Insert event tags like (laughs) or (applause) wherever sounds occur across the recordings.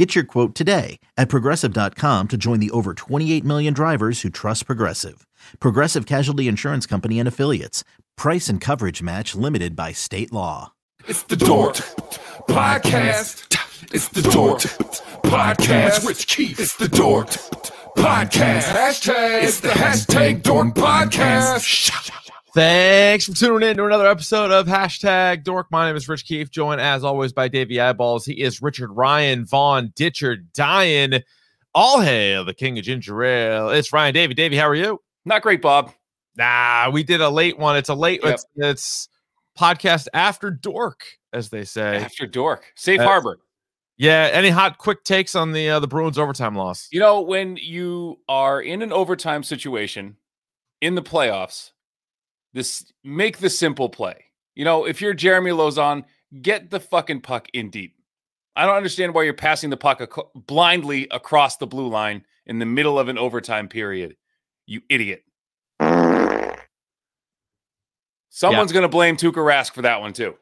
Get your quote today at progressive.com to join the over 28 million drivers who trust Progressive. Progressive Casualty Insurance Company and Affiliates. Price and coverage match limited by state law. It's the Dork Podcast. It's the Dork Podcast. Rich Keefe. It's the Dork Podcast. Hashtag. It's the hashtag Dork Podcast. Thanks for tuning in to another episode of Hashtag Dork. My name is Rich Keefe, joined as always by Davey Eyeballs. He is Richard Ryan Vaughn Ditcher Dying. All hail the king of ginger ale. It's Ryan Davey. Davey, how are you? Not great, Bob. Nah, we did a late one. It's a late Yep. it's, it's podcast after dork, as they say. After Dork. Safe Uh, harbor. Yeah. Any hot quick takes on the uh, the Bruins overtime loss? You know, when you are in an overtime situation in the playoffs, this make the simple play. You know, if you're Jeremy Lauzon, get the fucking puck in deep. I don't understand why you're passing the puck ac- blindly across the blue line in the middle of an overtime period. You idiot. Someone's going to blame Tuukka Rask for that one too.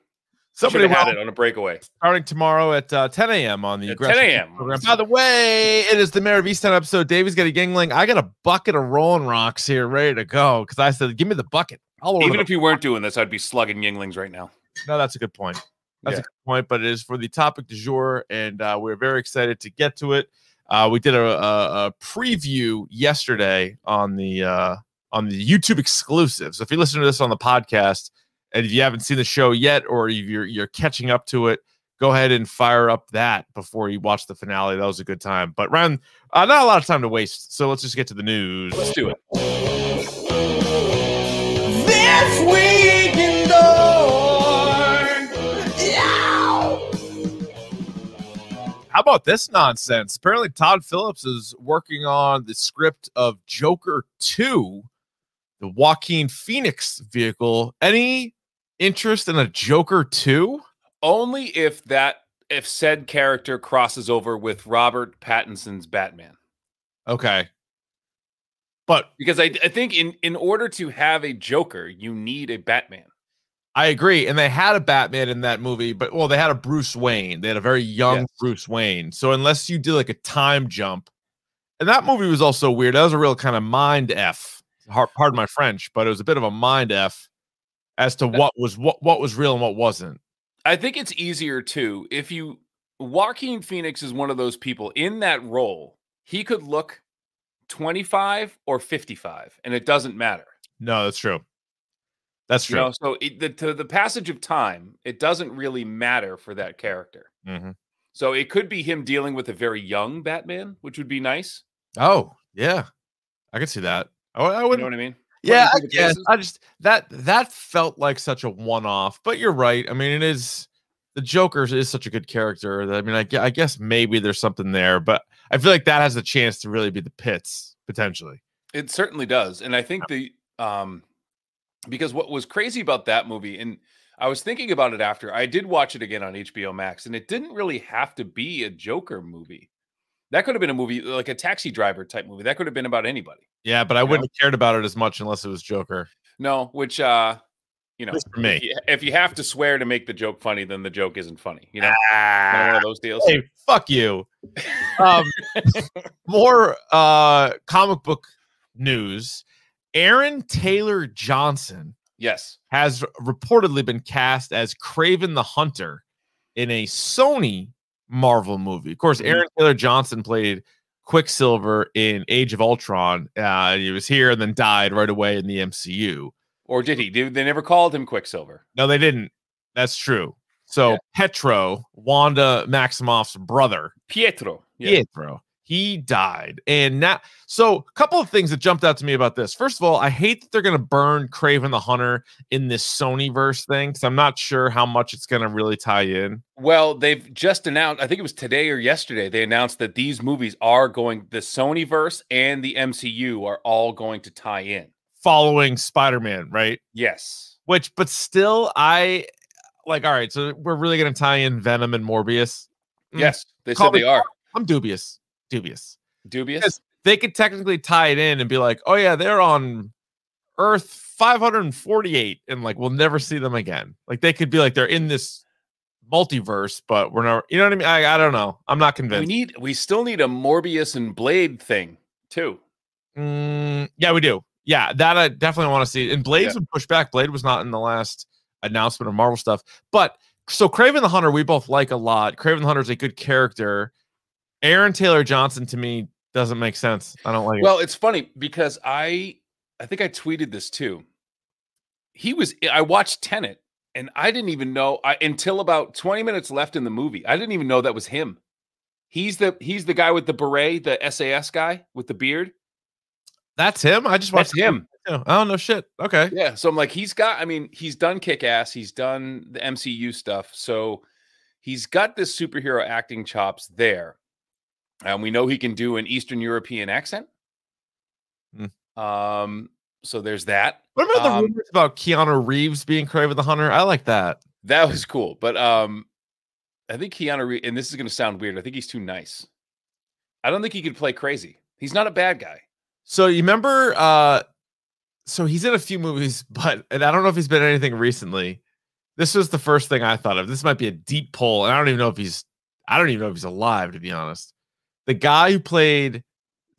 Somebody Somebody had it on a breakaway. starting tomorrow at uh, 10 a.m. on the At Aggressive 10 a.m.. program. By the way, it is the Mare of Easttown episode. Davy's got a gangling. I got a bucket of Rolling Rocks here ready to go because I said, give me the bucket. I'll Even if you weren't doing this, I'd be slugging Yuenglings right now. no, that's a good point. That's Yeah. a good point, but it is for the topic du jour, and uh, we're very excited to get to it. Uh, we did a, a, a preview yesterday on the uh, on the YouTube exclusive. So if you listen to this on the podcast, and if you haven't seen the show yet, or if you're you're catching up to it, go ahead and fire up that before you watch the finale. That was a good time. But Ryan, uh, not a lot of time to waste. So let's just get to the news. Let's do it. This week in How about this nonsense? Apparently, Todd Phillips is working on the script of Joker 2, the Joaquin Phoenix vehicle. Any interest in a Joker 2? Only if that if said character crosses over with Robert Pattinson's Batman. Okay. But Because I, I think in in order to have a Joker, you need a Batman. I agree. And they had a Batman in that movie, but well, they had a Bruce Wayne. They had a very young Yes. Bruce Wayne. So unless you did like a time jump, and that movie was also weird. That was a real kind of mind F. Pardon my French, but it was a bit of a mind F as to what was what what was real and what wasn't. I think it's easier too if you Joaquin Phoenix is one of those people in that role. He could look 25 or 55 and it doesn't matter. No, that's true. That's You true. know, so it, the, to the passage of time, it doesn't really matter for that character. Mhm. So it could be him dealing with a very young Batman, which would be nice. Oh, yeah. I could see that. I, I wouldn't know what I mean? Yeah, I Running through the guess. I just that that felt like such a one-off, but you're right. I mean, it is the Joker is such a good character. That, I mean, I, I guess maybe there's something there, but I feel like that has a chance to really be the pits potentially. It certainly does. And I think the um because what was crazy about that movie and I was thinking about it after I did watch it again on HBO Max and it didn't really have to be a Joker movie. That could have been a movie like a taxi driver type movie. That could have been about anybody. Yeah, but I wouldn't have cared about it as much unless it was Joker. No, which uh you know, for me. If you, if you have to swear to make the joke funny, then the joke isn't funny. You know, Kinda one of those deals. Hey, fuck you. Um, (laughs) more uh, comic book news. Aaron Taylor Johnson Yes. has reportedly been cast as Kraven the Hunter in a Sony Marvel movie. Of course, Mhm. Aaron Taylor Johnson played Quicksilver in Age of Ultron. Uh, he was here and then died right away in the MCU. Or did he? They never called him Quicksilver. No, they didn't. That's true. So Yeah. Petro, Wanda Maximoff's brother, Pietro. Yeah. Pietro, he died. And now, so a couple of things that jumped out to me about this. First of all, I hate that they're going to burn Kraven the Hunter in this Sony verse thing because I'm not sure how much it's going to really tie in. Well, they've just announced, I think it was today or yesterday, they announced that these movies are going, the Sony verse and the MCU are all going to tie in. Following Spider-Man, right? Yes. Which, but still, I like. All right, so we're really gonna tie in Venom and Morbius. Mm, Yes. They Call said me they are I'm dubious. Dubious. dubious. They could technically tie it in and be like, oh yeah, they're on Earth 548, and like we'll never see them again. Like they could be like they're in this multiverse, but we're not. You know what I mean? I, I don't know. I'm not convinced. We need. We still need a Morbius and Blade thing too. Mm, yeah, we do. Yeah, that I definitely want to see. And Blades Yeah. would push back. Blade was not in the last announcement of Marvel stuff, but so Kraven the Hunter, we both like a lot. Kraven the Hunter is a good character. Aaron Taylor Johnson to me doesn't make sense. I don't like it. Well, it's funny because I I think I tweeted this too. He was I watched Tenet and I didn't even know I until about 20 minutes left in the movie. I didn't even know that was him. He's the he's the guy with the beret, the SAS guy with the beard. That's him. I just watched That's him. Oh, oh no shit. Okay. Yeah. So I'm like, he's got, I mean, he's done kick ass, he's done the MCU stuff. So he's got this superhero acting chops there. And we know he can do an Eastern European accent. Hmm. Um, so there's that. What about the Um, rumors about Keanu Reeves being Kraven the Hunter? I like that. That was cool. But um, I think Keanu Reeves, and this is going to sound weird. I think he's too nice. I don't think he could play crazy. He's not a bad guy. So you remember uh so he's in a few movies, (laughs) but and I don't know if he's been in anything recently. This was the first thing I thought of. This might be a deep pull, and I don't even know if he's I don't even know if he's alive, to be honest. The guy who played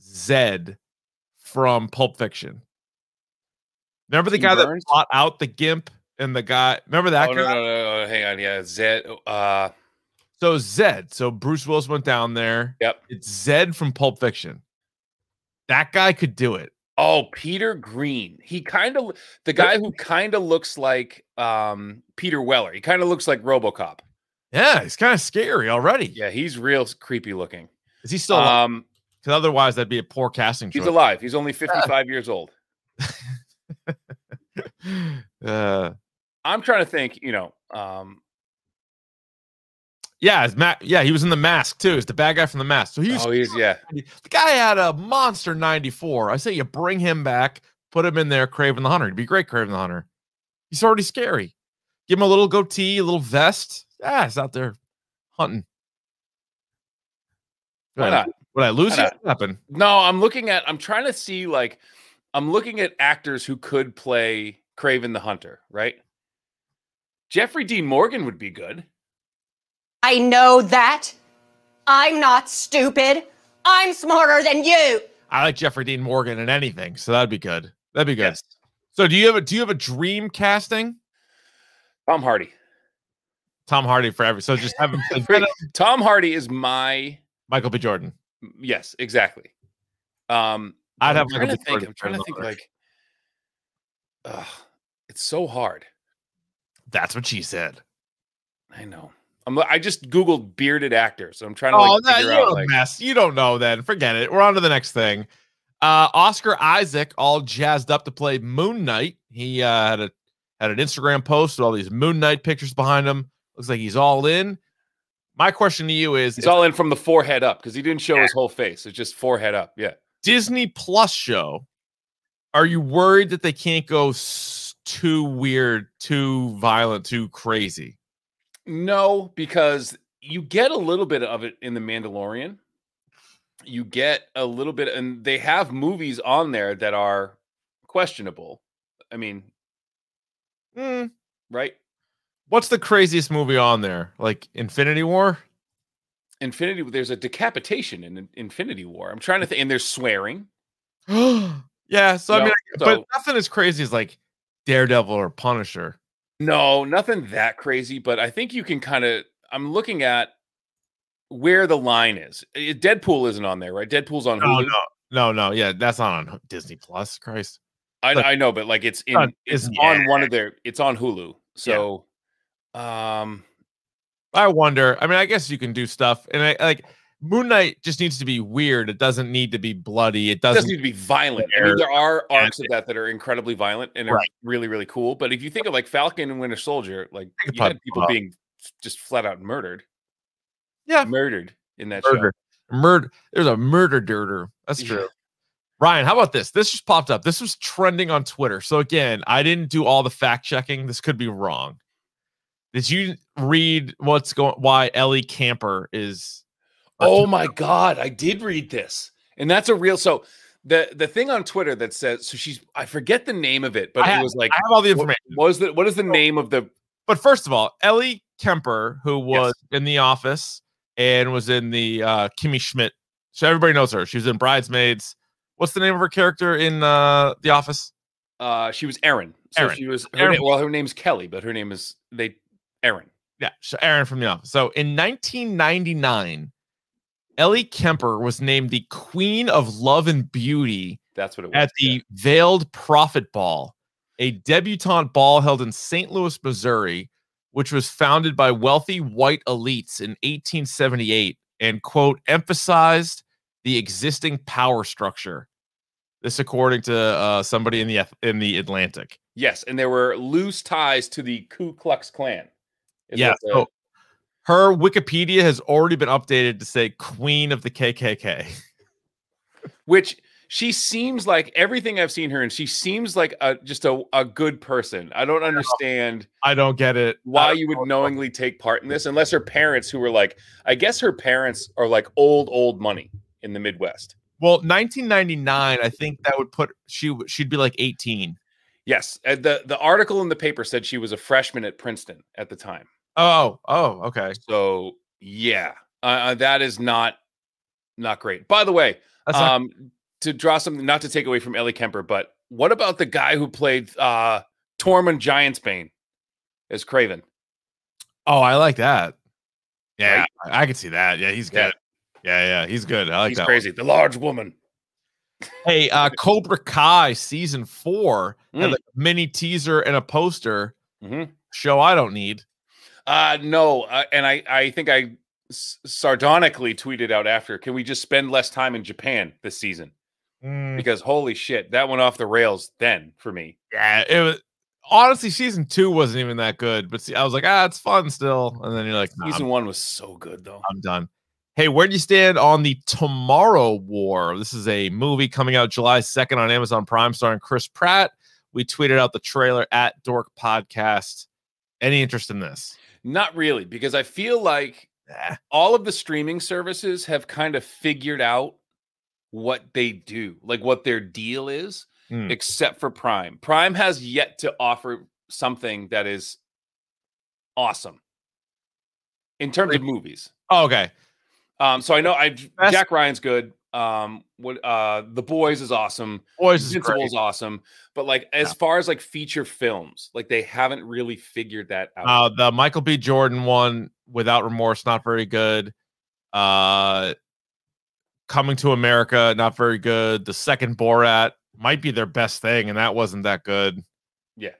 Zed from Pulp Fiction. Remember the Tim guy Burns? that bought out the gimp and the guy remember that oh, guy? no, no, no, no. Hang on. Yeah. Zed. Uh, So Zed. So Bruce Willis went down there. yep. It's Zed from Pulp Fiction. That guy could do it. Oh, Peter Greene. He kind of the guy who kind of looks like um Peter Weller. He kind of looks like RoboCop. Yeah, he's kind of scary already. Yeah, he's real creepy looking. Is he still alive? Um, Because otherwise, that'd be a poor casting he's choice. alive. He's only 55 years old. (laughs) uh, I'm trying to think, you know, um yeah, it's Matt. Yeah, he was in the mask too. He's the bad guy from the mask. So he was, oh, he's yeah. the guy had a monster 94. I say you bring him back, put him in there, Kraven the Hunter. He'd be great, Kraven the Hunter. He's already scary. Give him a little goatee, a little vest. Yeah, he's out there hunting. Why not? Would I lose Why you? not? What happened? No, I'm looking at I'm trying to see like I'm looking at actors who could play Kraven the Hunter, right? Jeffrey Dean Morgan would be good. I know that. I'm not stupid. I'm smarter than you. I like Jeffrey Dean Morgan in anything, so that'd be good. That'd be good. Yes. So do you have a do you have a dream casting? Tom Hardy. Tom Hardy forever. so just have him (laughs) play Tom Hardy is my Michael B. Jordan. yes, exactly. Um I'd I'm have trying Michael to B. think. Jordan I'm trying to think another. like ugh, it's so hard. That's what she said. I know. I'm I just googled bearded actor, So I'm trying to Oh, like figure you're out a like mess. You don't know then. Forget it. We're on to the next thing. Uh Oscar Isaac all jazzed up to play Moon Knight. He uh had a had an Instagram post with all these Moon Knight pictures behind him. Looks like he's all in. My question to you is he's it's all in from the forehead up because he didn't show his whole face. It's just forehead up. Yeah. Disney Plus show. Are you worried that they can't go too weird, too violent, too crazy? No, because you get a little bit of it in the Mandalorian. You get a little bit, and they have movies on there that are questionable. I mean, Hmm. right? What's the craziest movie on there? Like Infinity War? Infinity, there's a decapitation in In- Infinity War. I'm trying to think, and there's swearing. (gasps) yeah. So I mean, so- but nothing as crazy as like Daredevil or Punisher. No, nothing that crazy, but I think you can kind of. I'm looking at where the line is. Deadpool isn't on there, right? Deadpool's on No, Hulu. no, no, no. no. Yeah, that's not on Disney Plus. Christ. I, but- I know, but like it's in on it's Disney on one of their it's on Hulu. Yeah. So um I wonder. I mean, I guess you can do stuff, and I like Moon Knight just needs to be weird. It doesn't need to be bloody. It it doesn't. doesn't need to be violent. I There- mean, there are arcs of that that are incredibly violent and are Right. really, really cool. But if you think of like Falcon and Winter Soldier, like you had people being just flat out murdered. Yeah. Murdered in that murder, murder. There's a murder dirter. That's Yeah. true. Ryan, how about this? This just popped up. This was trending on Twitter. So again, I didn't do all the fact checking. This could be wrong. Did you read what's going? Why Ellie Kemper is? Oh my god, I did read this, and that's a real. So the the thing on Twitter that says so she's I forget the name of it, but I it have- was like I have all the information. what was the what is the name of the But first of all, Ellie Kemper, who was in The Office and was in the uh, Kimmy Schmidt, so everybody knows her. She was in Bridesmaids. What's the name of her character in uh, The Office? uh she was Erin. So Erin. she was her name, well her name's Kelly, but her name is they Erin. Yeah, so Erin from The Office. So in 1999, Ellie Kemper was named the Queen of Love and Beauty That's what it was. at yeah. the Veiled Prophet Ball, a debutante ball held in St. Louis, Missouri, which was founded by wealthy white elites in 1878 and, quote, emphasized the existing power structure. This, according to uh, somebody in the in the Atlantic. Yes, and there were loose ties to the Ku Klux Klan. is Yeah. So her Wikipedia has already been updated to say Queen of the KKK. which she seems like everything I've seen her and she seems like a just a, a good person. I don't understand I don't get it. Why you would what's knowingly take part in this unless her parents who were like I guess her parents are like old old money in the Midwest. Well, 1999, I think that would put she she'd be like 18. Yes, the the article in the paper said she was a freshman at Princeton at the time. Oh, oh, okay. So yeah, uh, that is not not great. By the way, That's not- um, to draw something not to take away from Ellie Kemper, but what about the guy who played uh Tormund Giantsbane as Kraven? oh, I like that. Yeah, Right? I, I can see that. Yeah, he's good. Yeah, yeah, he's good. I like He's that. one. crazy. The large woman. Hey, uh, (laughs) Cobra Kai season four had Mm. like a mini teaser and a poster. Mhm. Show I don't need. Uh no, uh, and I I think I s- sardonically tweeted out after, can we just spend less time in Japan this season? Mm, Because holy shit, that went off the rails then for me. yeah, it was honestly season two wasn't even that good, but see, I was like, ah, it's fun still. And then you're like, nah, Season I'm, one was so good though. I'm done. Hey, where do you stand on the Tomorrow War? This is a movie coming out July 2nd on Amazon Prime starring Chris Pratt. We tweeted out the trailer at Dork Podcast. Any interest in this? Not really, because I feel like all of the streaming services have kind of figured out what they do, like what their deal is, Hmm. except for Prime. Prime has yet to offer something that is awesome in terms of movies. Oh, okay. Um, so I know I Jack Ryan's good. Um, what uh, The Boys is awesome. Boys is is awesome. But like as Yeah. far as like feature films, like they haven't really figured that out. Uh, the Michael B. Jordan one, Without Remorse, not very good. Uh, Coming to America, not very good. The second Borat might be their best thing, and that wasn't that good. Yeah.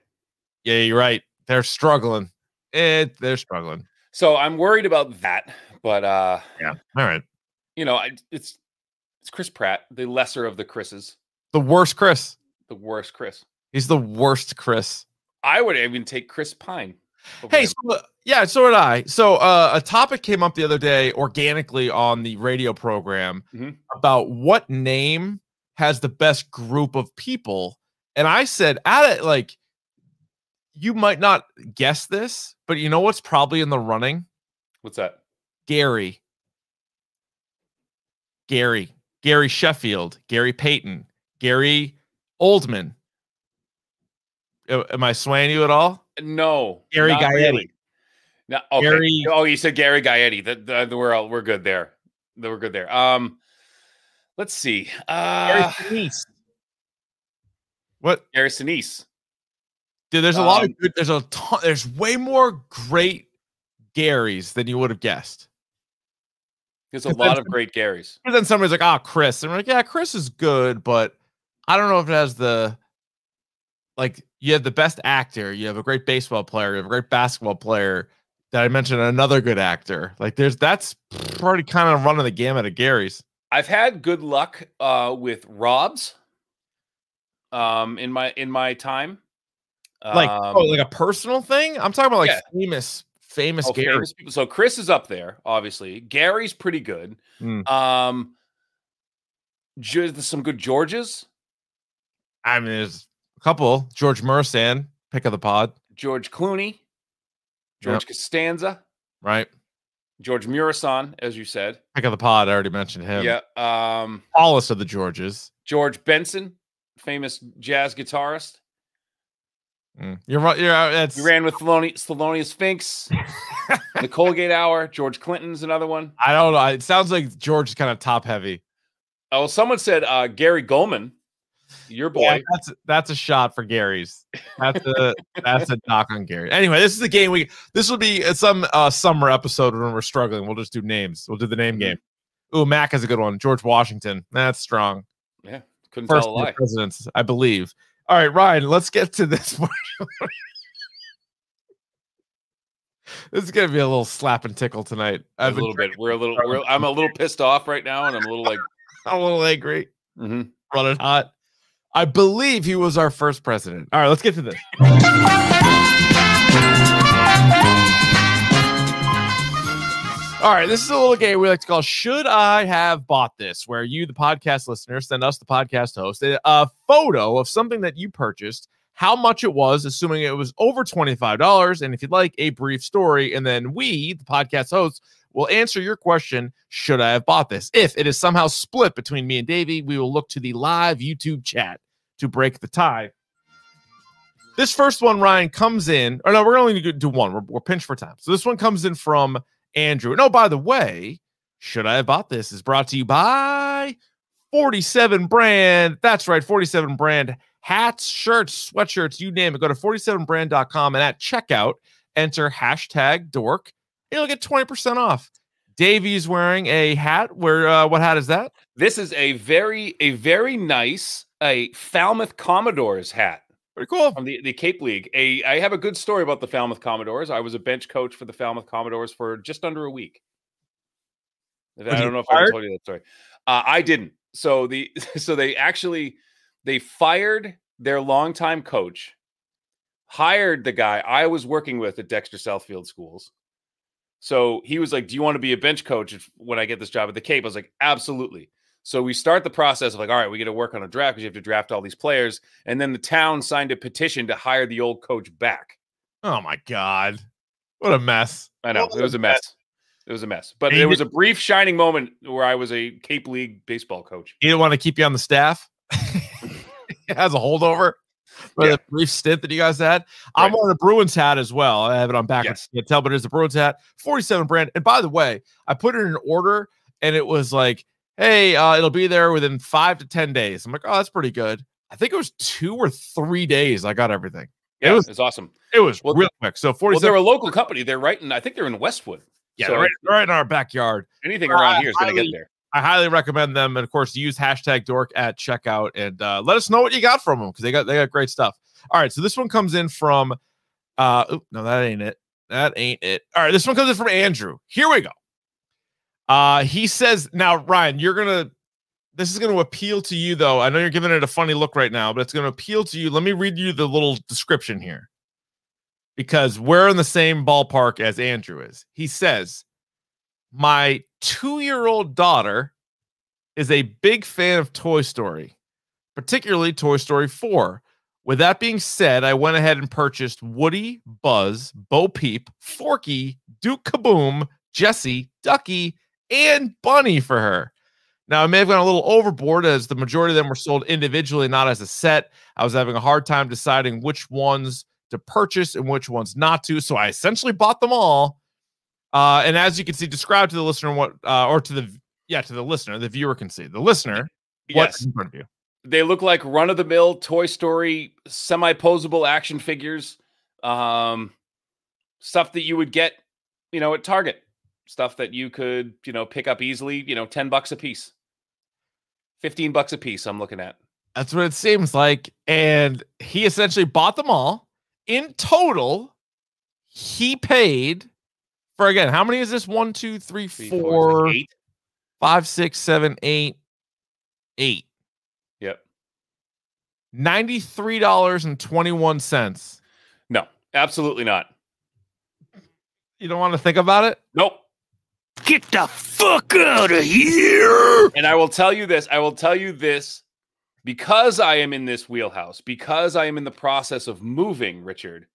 Yeah, you're right. They're struggling. It, they're struggling. So I'm worried about that, but uh Yeah. All right. you know, I, it's it's Chris Pratt, the lesser of the Chris's, The worst Chris. the worst Chris. He's the worst Chris. I would even take Chris Pine. Hey, so, yeah, so did I. So uh, a topic came up the other day organically on the radio program Mhm. about what name has the best group of people, and I said, at it, like, you might not guess this, but you know what's probably in the running? what's that? Gary, Gary, Gary Sheffield, Gary Payton, Gary Oldman. Am I swaying you at all? No, Gary Gaetti. really. No, okay. Gary- Oh, you said Gary Gaetti. The that- we're all, we're good there. That We're good there. Um, let's see. Gary Uh, Sinise. What? Gary Sinise. Dude, there's a lot of Um, good. There's a ton. There's way more great Garys than you would have guessed. There's a lot of great Garys. And then somebody's like, "Ah, Chris," and we're like, "Yeah, Chris is good, but I don't know if it has the like." You have the best actor. You have a great baseball player. You have a great basketball player. That I mentioned another good actor? Like, there's that's pretty kind of running the gamut of Garys. I've had good luck uh, with Rob's. Um, in my in my time, Like, Um, oh, like a personal thing. I'm talking about like yeah. famous, famous oh, Gary. famous people. So Chris is up there, obviously. Gary's pretty good. Mm. Um, Ju- some good Georges. I mean, there's a couple. George Mursan, pick of the pod, George Clooney, George Yep. Costanza, right? George Murison, as you said. Pick of the pod. I already mentioned him. Yeah. Um, of the Georges. George Benson, famous jazz guitarist. Mm. You're right. You're it's We ran with Theloni- Thelonious Finks, (laughs) the Colgate Hour. George Clinton's another one. I don't know. It sounds like George is kind of top heavy. Oh, someone said uh, Gary Goldman, your boy. Yeah, that's that's a shot for Gary's. That's a that's a knock on Gary. Anyway, this is the game we. This will be some uh, summer episode when we're struggling. We'll just do names. We'll do the name Mhm. game. Ooh, Mac has a good one. George Washington. That's strong. Yeah, couldn't First tell a lie. presidents, I believe. All right, Ryan. Let's get to this. (laughs) one. this is gonna be a little slap and tickle tonight. A I've been little bit. We're a little. We're, I'm a little pissed off right now, and I'm a little like. (laughs) I'm a little angry. mhm. running hot. I believe he was our first president. All right, let's get to this. (laughs) All right, this is a little game we like to call Should I Have Bought This? Where you, the podcast listener, send us, the podcast host, a photo of something that you purchased, how much it was, assuming it was over $25, and if you'd like, a brief story. And then we, the podcast hosts, will answer your question Should I have bought this? If it is somehow split between me and Davey, we will look to the live YouTube chat to break the tie. This first one, Ryan, comes in. Or no, we're only going to do one. We're, we're pinched for time. So this one comes in from Andrew. And oh, by the way, should I have bought this? Is brought to you by 47 brand. That's right, 47 brand hats, shirts, sweatshirts, you name it. Go to 47brand.com and at checkout, enter hashtag dork. And you'll get 20% off. Davey's wearing a hat. Where uh, what hat is that? This is a very, a very nice, a Falmouth Commodores hat Pretty cool. from the, the Cape League. A, I have a good story about the Falmouth Commodores. I was a bench coach for the Falmouth Commodores for just under a week. I don't know if I told you that story. Uh, I didn't. So the (laughs) so they actually they fired their longtime coach, hired the guy I was working with at Dexter Southfield Schools. So he was like, "Do you want to be a bench coach when I get this job at the Cape?" I was like, "Absolutely." So we start the process of like, all right, we got to work on a draft because you have to draft all these players, and then the town signed a petition to hire the old coach back. Oh my god. What a mess. I know What it was a mess. It was a mess, but And there was a brief shining moment where I was a Cape League baseball coach. He didn't want to keep you on the staff (laughs) (laughs) as a holdover for Yeah. the brief stint that you guys had. I'm Right. wearing a Bruins hat as well. I have it on backwards. Yes. Can't tell, but it's a Bruins hat, 47 brand. And by the way, I put it in an order and it was like, hey, uh, it'll be there within five to 10 days. I'm like, oh, that's pretty good. I think it was two or three days I got everything. Yeah, It was- it's awesome. It was Well, real quick. So Well, they're a local company. They're right in. I think they're in Westwood. yeah, so they're right, they're right in our backyard. anything around I here is going to get there. I highly recommend them, and of course, use hashtag dork at checkout and uh, let us know what you got from them because they got they got great stuff. All right, so this one comes in from, uh, oop, no, that ain't it. That ain't it. All right, this one comes in from Andrew. Here we go. Uh, he says, now Ryan, you're gonna. This is going to appeal to you, though. I know you're giving it a funny look right now, but it's going to appeal to you. Let me read you the little description here because we're in the same ballpark as Andrew is. He says, My two year old daughter is a big fan of Toy Story, particularly Toy Story 4. With that being said, I went ahead and purchased Woody, Buzz, Bo Peep, Forky, Duke Kaboom, Jesse, Ducky, and Bunny for her. Now, I may have gone a little overboard as the majority of them were sold individually, not as a set. I was having a hard time deciding which ones to purchase and which ones not to. So I essentially bought them all. Uh, and as you can see, describe to the listener what, uh, or to the, yeah, to the listener, the viewer can see. The listener, what's Yes, in front of you? they look like run of the mill Toy Story semi posable action figures, um, stuff that you would get, you know, at Target, stuff that you could, you know, pick up easily, you know, ten bucks a piece, fifteen bucks a piece. I'm looking at. That's what it seems like. And he essentially bought them all. In total, he paid for again, how many is this? One, two, three, Three, four, six, eight. five, six, seven, eight, eight. Yep. $93.21. No, absolutely not. You don't want to think about it? Nope. Get the fuck out of here! And I will tell you this, I will tell you this because I am in this wheelhouse, because I am in the process of moving, Richard.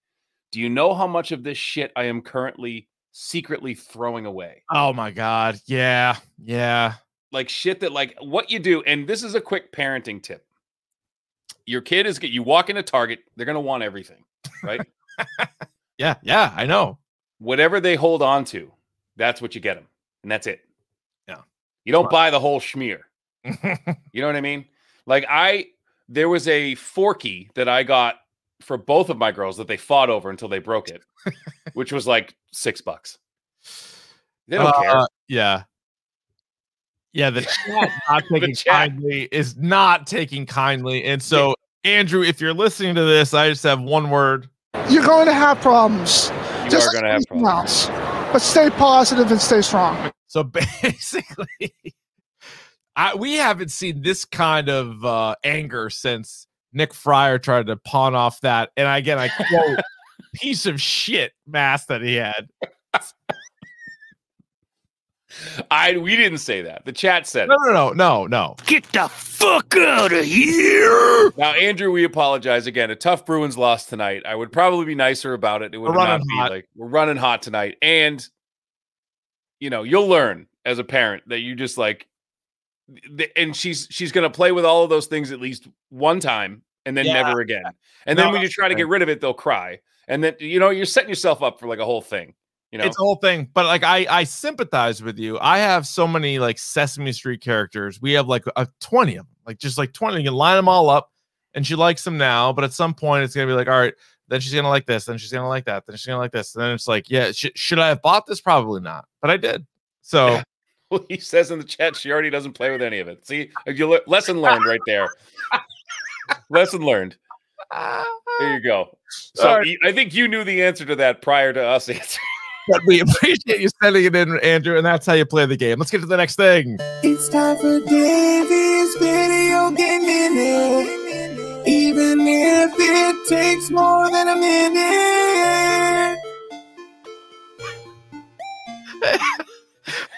Do you know how much of this shit I am currently secretly throwing away? Oh my god. Yeah. Yeah. Like shit that like what you do and this is a quick parenting tip. Your kid is you walk into Target, they're going to want everything, right? (laughs) Yeah. Yeah. I know. Whatever they hold on to, that's what you get them. And that's it. Yeah. You don't buy the whole schmear. (laughs) You know what I mean? Like I there was a forky that I got for both of my girls that they fought over until they broke it, (laughs) which was like six bucks. They don't care. Uh, Yeah. Yeah, the (laughs) chat not taking chat. kindly is not taking kindly. And so, Andrew, if you're listening to this, I just have one word. You're going to have problems. You Just are going to have problems. else. But stay positive and stay strong. So (laughs) basically, I, we haven't seen this kind of uh, anger since Nick Fryer tried to pawn off that. And again, I quote, (laughs) piece of shit mask that he had. I we didn't say that. The chat said No, it. no, no, no, no. Get the fuck out of here! Now, Andrew, we apologize again. A tough Bruins loss tonight. I would probably be nicer about it. It would not running be like we're running hot tonight. And you know, you'll learn as a parent that you just like and she's she's gonna play with all of those things at least one time and then Yeah. never again. And then when you try to get rid of it, they'll cry. And then you know, you're setting yourself up for like a whole thing. You know, It's a whole thing. But like I I sympathize with you. I have so many like Sesame Street characters. We have like a 20 of them. Like just like 20. You can line them all up and she likes them now, but at some point it's gonna be like, all right, then she's gonna like this, then she's gonna like that, then she's gonna like this. And then it's like, yeah, sh- should I have bought this? Probably not, but I did. So (laughs) Well, he says in the chat she already doesn't play with any of it. See, uh, you le- lesson learned right there. (laughs) lesson learned. There you go. So All right. y- I think you knew the answer to that prior to us (laughs) answering. but we appreciate you sending it in, Andrew, and that's how you play the game. Let's get to the next thing. It's time for Davy's video game minute. Even if it takes more than a minute.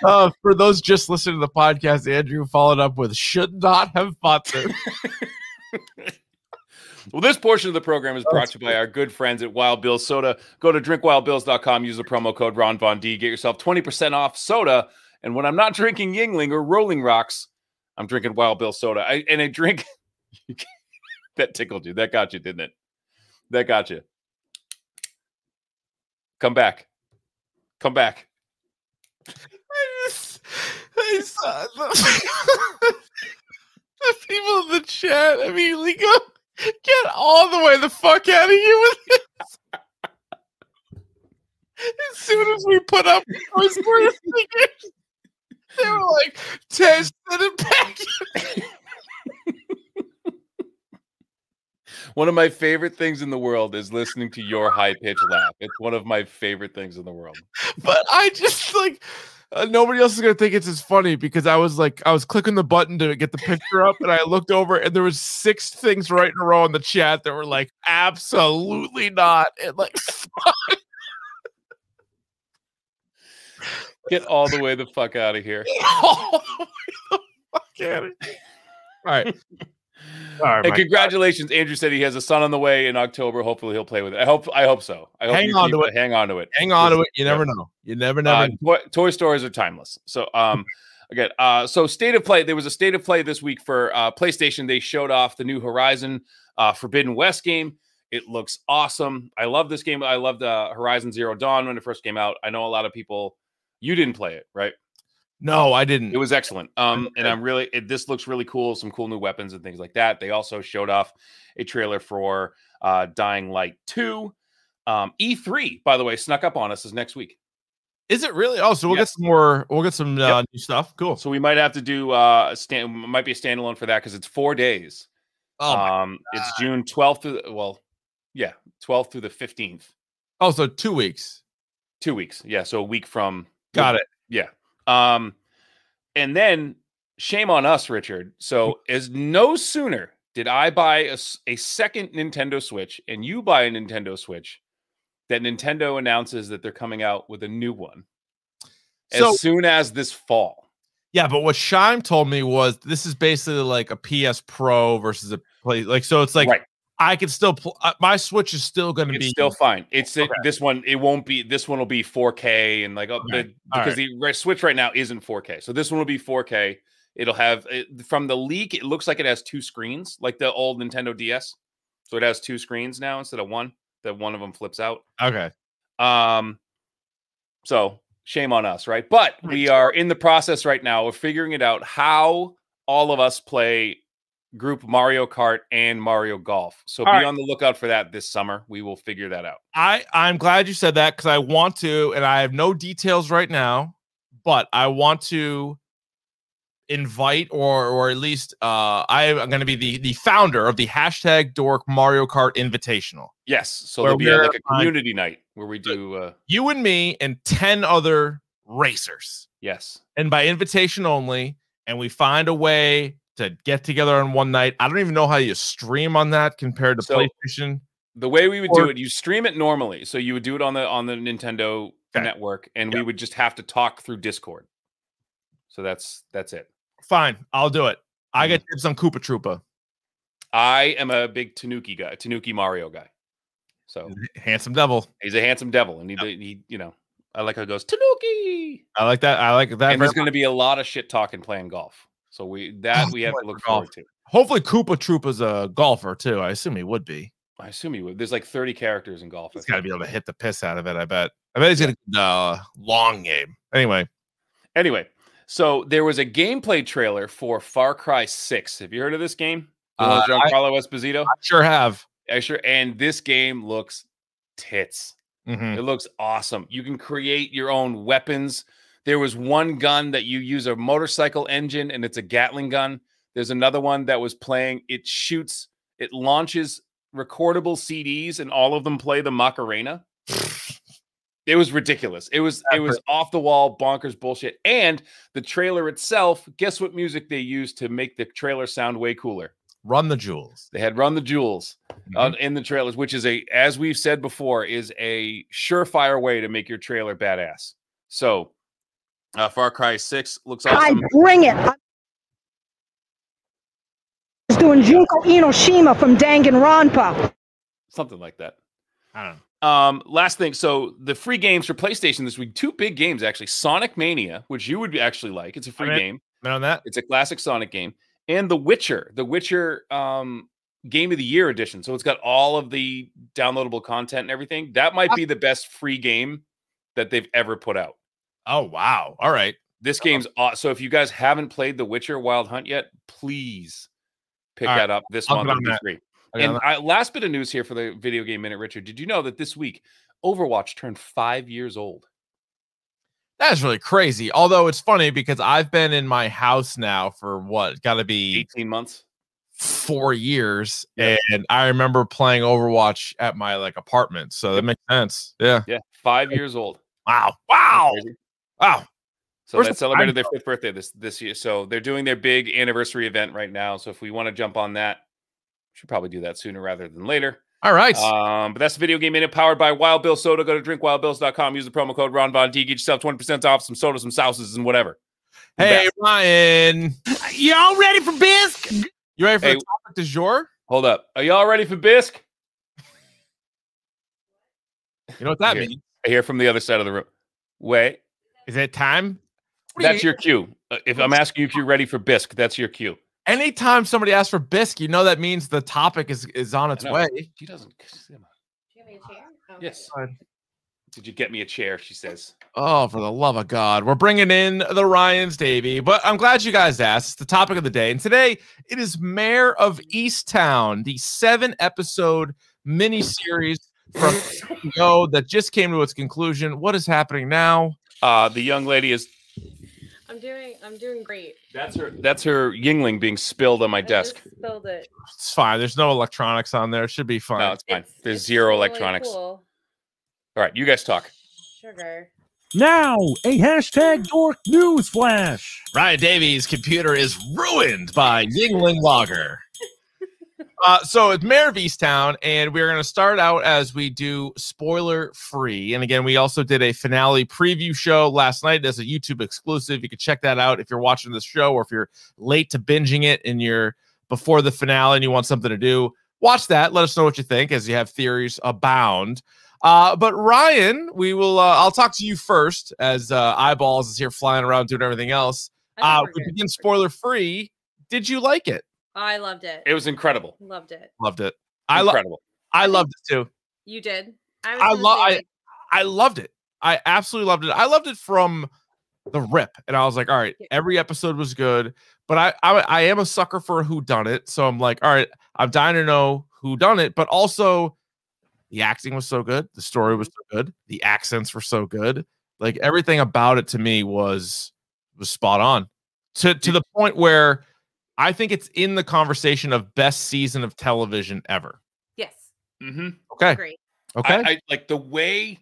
Uh, for those just listening to the podcast, Andrew followed up with should not have bought this. (laughs) Well, this portion of the program is brought to you by our good friends at Wild Bill Soda. Go to drinkwildbills.com, use the promo code Ron Von D, get yourself 20% off soda. And when I'm not drinking Yuengling or Rolling Rocks, I'm drinking Wild Bill Soda. I, and I drink (laughs) that tickled you. That got you, didn't it? That got you. Come back. Come back. I just, I saw the, (laughs) the people in the chat immediately go, get all the way the fuck out of here with this. As soon as we put up those three stickers, they were like, test it back. (laughs) One of my favorite things in the world is listening to your high pitched laugh. It's one of my favorite things in the world. (laughs) But I just like, uh, nobody else is gonna think it's as funny because I was like, I was clicking the button to get the picture up, and I looked over, and there was six things right in a row in the chat that were like, absolutely not, and like, (laughs) Get all the way the fuck out of here. (laughs) all the way the fuck at it. All right, right, And congratulations, Andrew said he has a son on the way in October. Hopefully, he'll play with it. I hope. I hope so. I hope Hang on to it. Hang on to it. hang on to it. You never know. You never, know. Uh, toy, toy stores are timeless. So, um, (laughs) again, uh, so state of play. There was a state of play this week for uh, PlayStation. They showed off the new Horizon uh, Forbidden West game. It looks awesome. I love this game. I loved uh, Horizon Zero Dawn when it first came out. I know a lot of people. You didn't play it, right? No, I didn't. It was excellent. Um, and I'm really it, this looks really cool. Some cool new weapons and things like that. They also showed off a trailer for uh, Dying Light Two. Um, E3, by the way, snuck up on us is next week. Is it really? Oh, so we'll Yes. get some more. We'll get some uh, new stuff. Cool. So we might have to do uh, a stand, might be a standalone for that because it's four days. Oh, um, it's June 12th through the, well, yeah, 12th through the 15th. oh, so two weeks. Two weeks. Yeah, so a week from Got it. Yeah. Um, and then shame on us, Richard. So as no sooner did I buy a, a second Nintendo Switch and you buy a Nintendo Switch, that Nintendo announces that they're coming out with a new one. as So- soon as this fall. Yeah, but what Shime told me was this is basically like a PS Pro versus a play. Like, so it's like right. I can still pl- uh, my Switch is still going to be still fine. It's it, Okay. this one. It won't be. This one will be 4K and like oh, Okay. the, because the Switch right now isn't 4K. So this one will be 4K. It'll have it, from the leak. It looks like it has two screens, like the old Nintendo DS. So it has two screens now instead of one. That one of them flips out. okay. Um, so shame on us, right? But we are in the process right now of figuring it out how all of us play group Mario Kart and Mario Golf. So All be right. on the lookout for that this summer. We will figure that out. I I'm glad you said that because I want to, and I have no details right now, but I want to invite or or at least uh I am going to be the the founder of the hashtag Dork Mario Kart Invitational. Yes. So there'll be a, like a on- community night where we do uh You and me and ten other racers, yes. and by invitation only, and we find a way to get together on one night. I don't even know how you stream on that compared to So- PlayStation. The way we would do it, you stream it normally. So you would do it on the on the Nintendo Okay. network and Yeah. we would just have to talk through Discord. So that's that's it. Fine, I'll do it. I Mm-hmm. get tips on Koopa Troopa. I am a big Tanuki guy, Tanuki Mario guy. So Handsome devil. he's a handsome devil, and he, he you know, I like how he goes Tanuki. I like that. I like that. And there's going to be a lot of shit talking playing golf. So we that Oh, we have to look forward to. Hopefully, Koopa Troopa's a golfer too. I assume he would be. I assume he would. There's like 30 characters in golf. He's got to be able to hit the piss out of it. I bet. I bet he's gonna uh, long game. Anyway, Anyway, so there was a gameplay trailer for Far Cry 6. Have you heard of this game? Uh, I- Giancarlo Esposito. I sure have. I sure. And this game looks tits. Mhm. It looks awesome. You can create your own weapons. There was one gun that you use a motorcycle engine and it's a Gatling gun. There's another one that was playing, it shoots, it launches recordable CDs and all of them play the Macarena. (laughs) It was ridiculous. It was it was off the wall bonkers bullshit. And the trailer itself, guess what music they used to make the trailer sound way cooler? Run the jewels. They had Run the Jewels Mm-hmm. uh, in the trailers, which is a, as we've said before, is a surefire way to make your trailer badass. So, uh, Far Cry Six looks awesome. I bring it. I was doing Junko Enoshima from Danganronpa. Something like that. I don't know. Um, last thing, so the free games for PlayStation this week, two big games actually. Sonic Mania, which you would actually like. It's a free I'm game. Man on that. It's a classic Sonic game, and The Witcher, The Witcher um, Game of the Year edition. So it's got all of the downloadable content and everything. That might be the best free game that they've ever put out. Oh wow. All right. This game's aw- so if you guys haven't played The Witcher Wild Hunt yet, please pick right. that up this I'll month. get It'll on be that. free. On And I, last bit of news here for the video game minute, Richard. Did you know that this week Overwatch turned five years old? That is really crazy. Although it's funny because I've been in my house now for what got to be 18 months. four years, Yeah. and I remember playing Overwatch at my like apartment. So that makes sense. Yeah. Yeah, five years old. Wow. Wow. Crazy. Wow. So Where's they the celebrated their fifth birthday this this year. So they're doing their big anniversary event right now. So if we want to jump on that, should probably do that sooner rather than later. All right. Um, but that's the video game minute powered by Wild Bill Soda. Go to drinkwildbills.com. Use the promo code Ron Von D. Get yourself 20% off some soda, some sauces, and whatever. Hey best. Ryan, Y'all ready for bisque? you ready for Hey. the topic du jour? Hold up. Are y'all ready for bisque? You know what that Here. means? I hear from the other side of the room. Wait, Is it time? What that's you- your cue. Uh, if I'm asking you if you're ready for bisque, that's your cue. Anytime somebody asks for bisque, you know that means the topic is is on its way. She doesn't. Yes. Did you get me a chair? She says. Oh, for the love of God. We're bringing in the Ryans, Davy. But I'm glad you guys asked. It's the topic of the day. And today it is Mare of Easttown, the seven episode mini series from (laughs) HBO that just came to its conclusion. What is happening now? Uh, the young lady is. I'm doing I'm doing great. That's her. That's her Yuengling being spilled on my I desk. just spilled it. It's fine. There's no electronics on there. It should be fine. No, it's fine. It's- There's it's zero totally electronics. cool. All right, you guys talk. Sugar. Now, a hashtag dork news flash. Ryan Davey's computer is ruined by Yuengling Lager. Uh, so it's Mare of Easttown, and we're going to start out as we do spoiler free. And again, we also did a finale preview show last night as a YouTube exclusive. You can check that out if you're watching this show or if you're late to binging it and you're before the finale and you want something to do. Watch that. Let us know what you think as you have theories abound. Uh, but Ryan, we will. Uh, I'll talk to you first as uh, eyeballs is here flying around doing everything else. Uh, we begin spoiler free. Did you like it? I loved it. It was incredible. Loved it. Loved it. I love. Incredible. I loved it too. You did. I, was I love. I I loved it. I absolutely loved it. I loved it from the rip, and I was like, all right, every episode was good. But I I, I am a sucker for who done it, so I'm like, all right, I'm dying to know who done it. But also, the acting was so good, the story was mm-hmm. so good, the accents were so good. Like everything about it to me was was spot on. To to the point where I think it's in the conversation of best season of television ever. yes. Mm-hmm. Okay. Great. Okay. I, I like the way,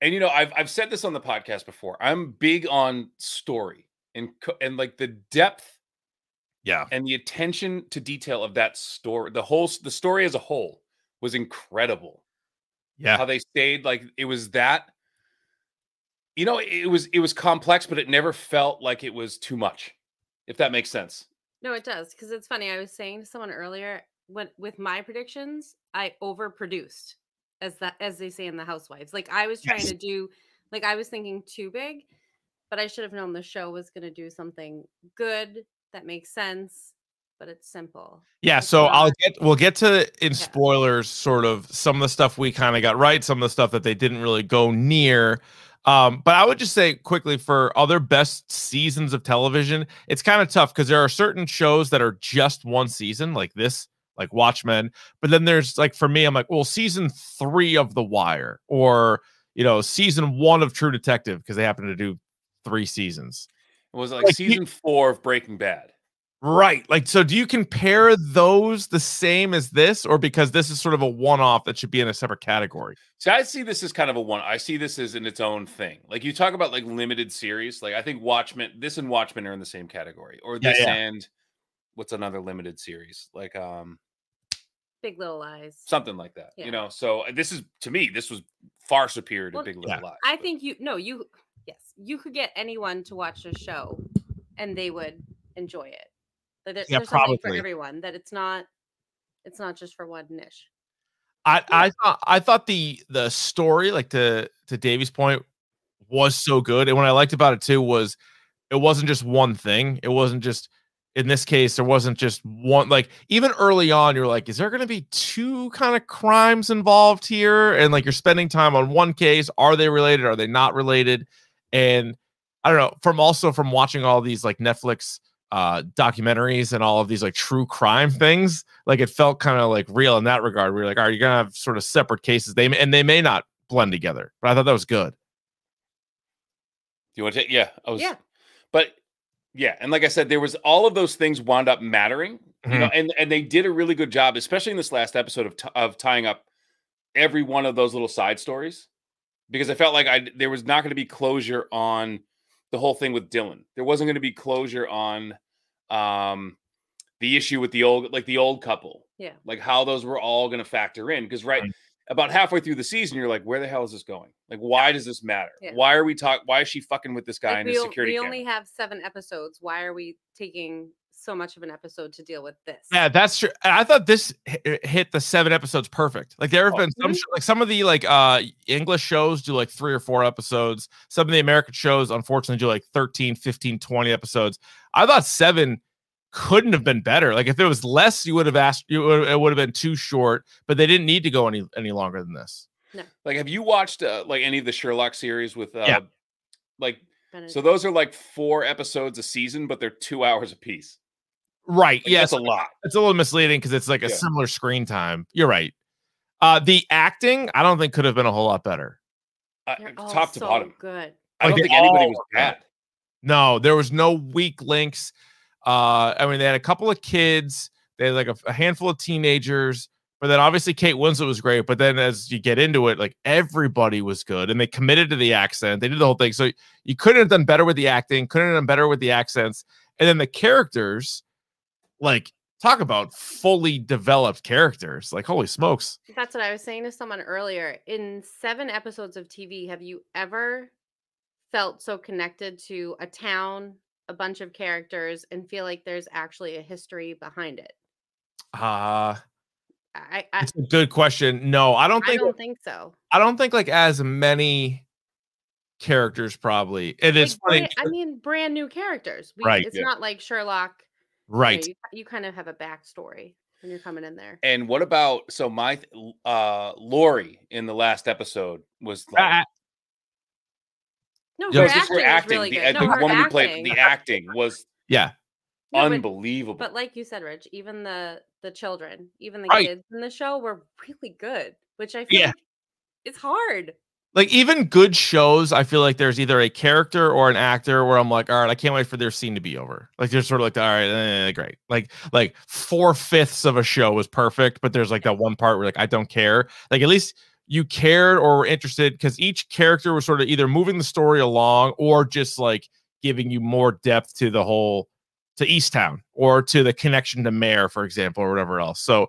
and you know, I've I've said this on the podcast before. I'm big on story and and like the depth yeah. and the attention to detail of that story. The whole the story as a whole was incredible. Yeah. How they stayed like it was that. You know, it was it was complex, but it never felt like it was too much. If that makes sense. No, it does because it's funny. I was saying to someone earlier when with my predictions, I overproduced, as that as they say in the Housewives. Like I was trying Yes. to do, like I was thinking too big, but I should have known the show was going to do something good that makes sense, but it's simple. Yeah, It's so I'll get we'll get to in spoilers sort of some of the stuff we kind of got right, some of the stuff that they didn't really go near. Um, but I would just say quickly for other best seasons of television, it's kind of tough because there are certain shows that are just one season, like this, like Watchmen. But then there's like for me, I'm like, well, season three of The Wire, or you know, season one of True Detective, because they happen to do three seasons. It was like, Like, you- season four of Breaking Bad. Right. Like, so do you compare those the same as this, or because this is sort of a one off that should be in a separate category? See, I see this as kind of a one. I see this as in its own thing. Like you talk about like limited series. Like I think Watchmen, this and Watchmen are in the same category. Or this yeah. and what's another limited series? Like um Big Little Lies. something like that. Yeah. You know. So uh, this is to me, this was far superior to Well, Big Little Lies. I think you no, you yes, you could get anyone to watch a show and they would enjoy it. Like there- Yeah, there's something probably. for everyone. That it's not it's not just for one niche. I I thought I thought the the story, like to to Davey's point, was so good. And what I liked about it too was it wasn't just one thing. It wasn't just in this case, there wasn't just one like even early on, you're like, is there gonna be two kind of crimes involved here? And like you're spending time on one case. Are they related? Are they not related? And I don't know, from also from watching all these like Netflix uh documentaries and all of these like true crime things like it felt kind of like real in that regard we're like are you gonna have sort of separate cases they may, and they may not blend together but i thought that was good Do you want to take? Yeah. I was, Yeah. But yeah, and like I said, there was all of those things wound up mattering. You know, and and they did a really good job, especially in this last episode of t- of tying up every one of those little side stories, because I felt like I there was not going to be closure on the whole thing with Dylan. There wasn't going to be closure on um the issue with the old like the old couple Yeah. like how those were all going to factor in because right about halfway through the season you're like where the hell is this going like why does this matter Yeah. why are we talk why is she fucking with this guy Like, in we, his security we camera only have seven episodes. Why are we taking so much of an episode to deal with this? yeah that's true i thought this hit the seven episodes perfect like there have Oh, been some like some of the like uh english shows do like three or four episodes some of the american shows unfortunately do like 13 15 20 episodes i thought seven couldn't have been better like if it was less you would have asked you would- it would have been too short but they didn't need to go any any longer than this No. like have you watched uh, like any of the sherlock series with uh Yeah. like so those are like four episodes a season but they're two hours a piece right Like, yeah that's a lot it's a little misleading because it's like a Yeah. similar screen time. You're right. Uh the acting, I don't think could have been a whole lot better. uh, top to so bottom Good. i Like, don't they think anybody was were bad No, there was no weak links. Uh, I mean, they had a couple of kids, they had like a, a handful of teenagers, but then obviously Kate Winslet was great. But then as you get into it, like everybody was good and they committed to the accent. They did the whole thing. So you couldn't have done better with the acting, couldn't have done better with the accents. And then the characters, like talk about fully developed characters. Like holy smokes. That's what I was saying to someone earlier. In seven episodes of TV, have you ever felt so connected to a town, a bunch of characters, and feel like there's actually a history behind it? Uh I I, it's a good question. No, I don't think. I don't think so. I don't think like as many characters probably. It is Like, funny. I mean, brand new characters. We, Right, It's yeah. not like Sherlock. You know, right. You, you kind of have a backstory when you're coming in there. And what about so my uh Lori in the last episode was like Ah, No, Yeah, her just acting, her acting, really the, good. uh, No, the her woman who acting. played the acting was yeah. No, but- unbelievable. But like you said, Rich, even the the children, even the Right. kids in the show were really good, which I feel Yeah. like it's hard. Like even good shows, I feel like there's either a character or an actor where I'm like, all right, I can't wait for their scene to be over. Like they're sort of like, all right, eh, great. Like like four fifths of a show was perfect, but there's like that one part where like I don't care. Like at least you cared or were interested because each character was sort of either moving the story along or just like giving you more depth to the whole to Easttown or to the connection to Mare, for example, or whatever else. So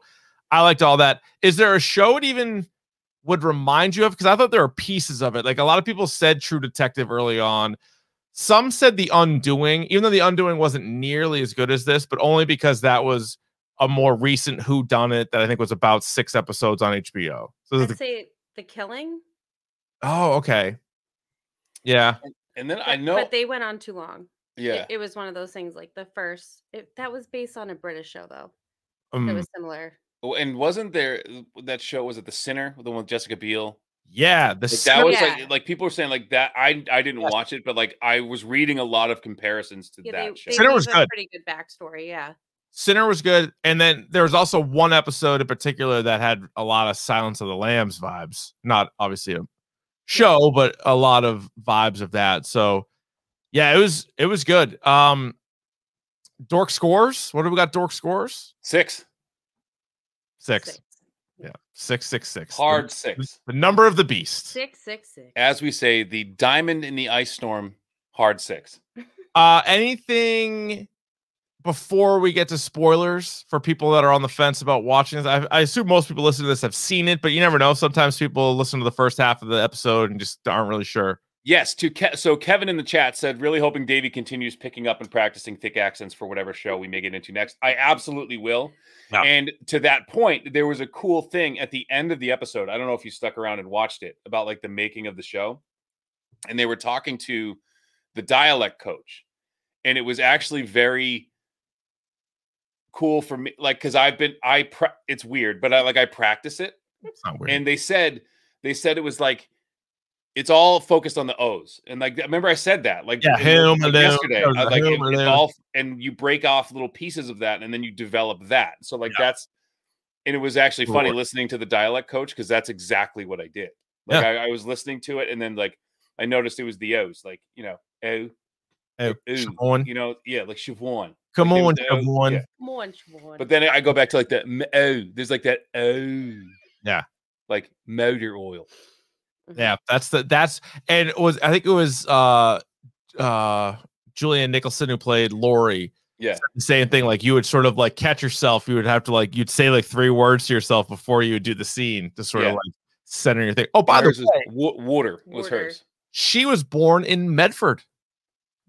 I liked all that. Is there a show it even would remind you of? Because I thought there are pieces of it. Like a lot of people said True Detective early on. Some said The Undoing, even though The Undoing wasn't nearly as good as this, but only because that was a more recent Who Done It that I think was about six episodes on HBO. So I'd the, say the killing. oh, okay, yeah, and then I know but they went on too long. Yeah. it, was one of those things. Like the first, it, that was based on a British show though. That um, was similar. And wasn't there that show was it The Sinner, the one with Jessica Biel? yeah. The Like, s- that was Yeah. like like people were saying like that. I I didn't Yes. watch it, but like I was reading a lot of comparisons to Yeah, that they, show. they Sinner gave was a good. pretty good backstory. Yeah. Sinner was good, and then there was also one episode in particular that had a lot of Silence of the Lambs vibes. Not obviously a show, but a lot of vibes of that. So yeah, it was it was good. Um Dork scores. What do we got? Dork scores? Six Six. Six. Yeah, six, six, six. hard The, six. the number of the beast. Six, six, six. As we say, the diamond in the ice storm, hard six. (laughs) Uh, anything before we get to spoilers for people that are on the fence about watching this? I, I assume most people listening to this have seen it, but you never know. Sometimes people listen to the first half of the episode and just aren't really sure. Yes, to Ke- so Kevin in the chat said, really hoping Davey continues picking up and practicing thick accents for whatever show we may get into next. I absolutely will. Yeah. And to that point, there was a cool thing at the end of the episode. I don't know if you stuck around and watched it about like the making of the show. And they were talking to the dialect coach. And it was actually very cool for me like cuz I've been I pra- it's weird, but I like I practice it It's not weird. and they said they said it was like it's all focused on the O's. And like remember I said that like, Yeah, him, like alone, yesterday. or I- like him, it's alone. all and you break off little pieces of that and then you develop that. So like Yeah. that's and it was actually funny Lord. listening to the dialect coach because that's exactly what I did. Like I, I was listening to it and then like I noticed it was the O's, like you know, oh, Hey, ooh, Siobhan, you know, yeah, like Siobhan. come like, on, was oh, Siobhan. yeah. Come on, Siobhan. But then I go back to like that. m- oh, there's like that oh, Yeah. like motor oil. Mhm. Yeah, that's the that's and it was I think it was uh uh Julianne Nicholson who played Lori. Yeah, The same thing, like you would sort of like catch yourself. You would have to like you'd say like three words to yourself before you would do the scene to sort Yeah. of like center your thing. Oh, by the hers is way, wa- water was Water. hers. she was born in Medford.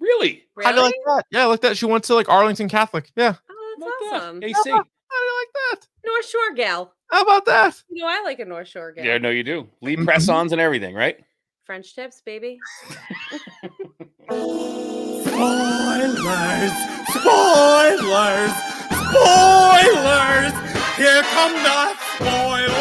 Really? How do you like that? Yeah, I like that. She went to like Arlington Catholic. Yeah. Oh, Like that's that. awesome. AC. How do you like that? North Shore gal. How about that? You know, I like a North Shore gal. Yeah, no, you do. Lead Mhm. press-ons and everything, right? French tips, baby. Spoilers! Spoilers! Spoilers! Here come the spoilers!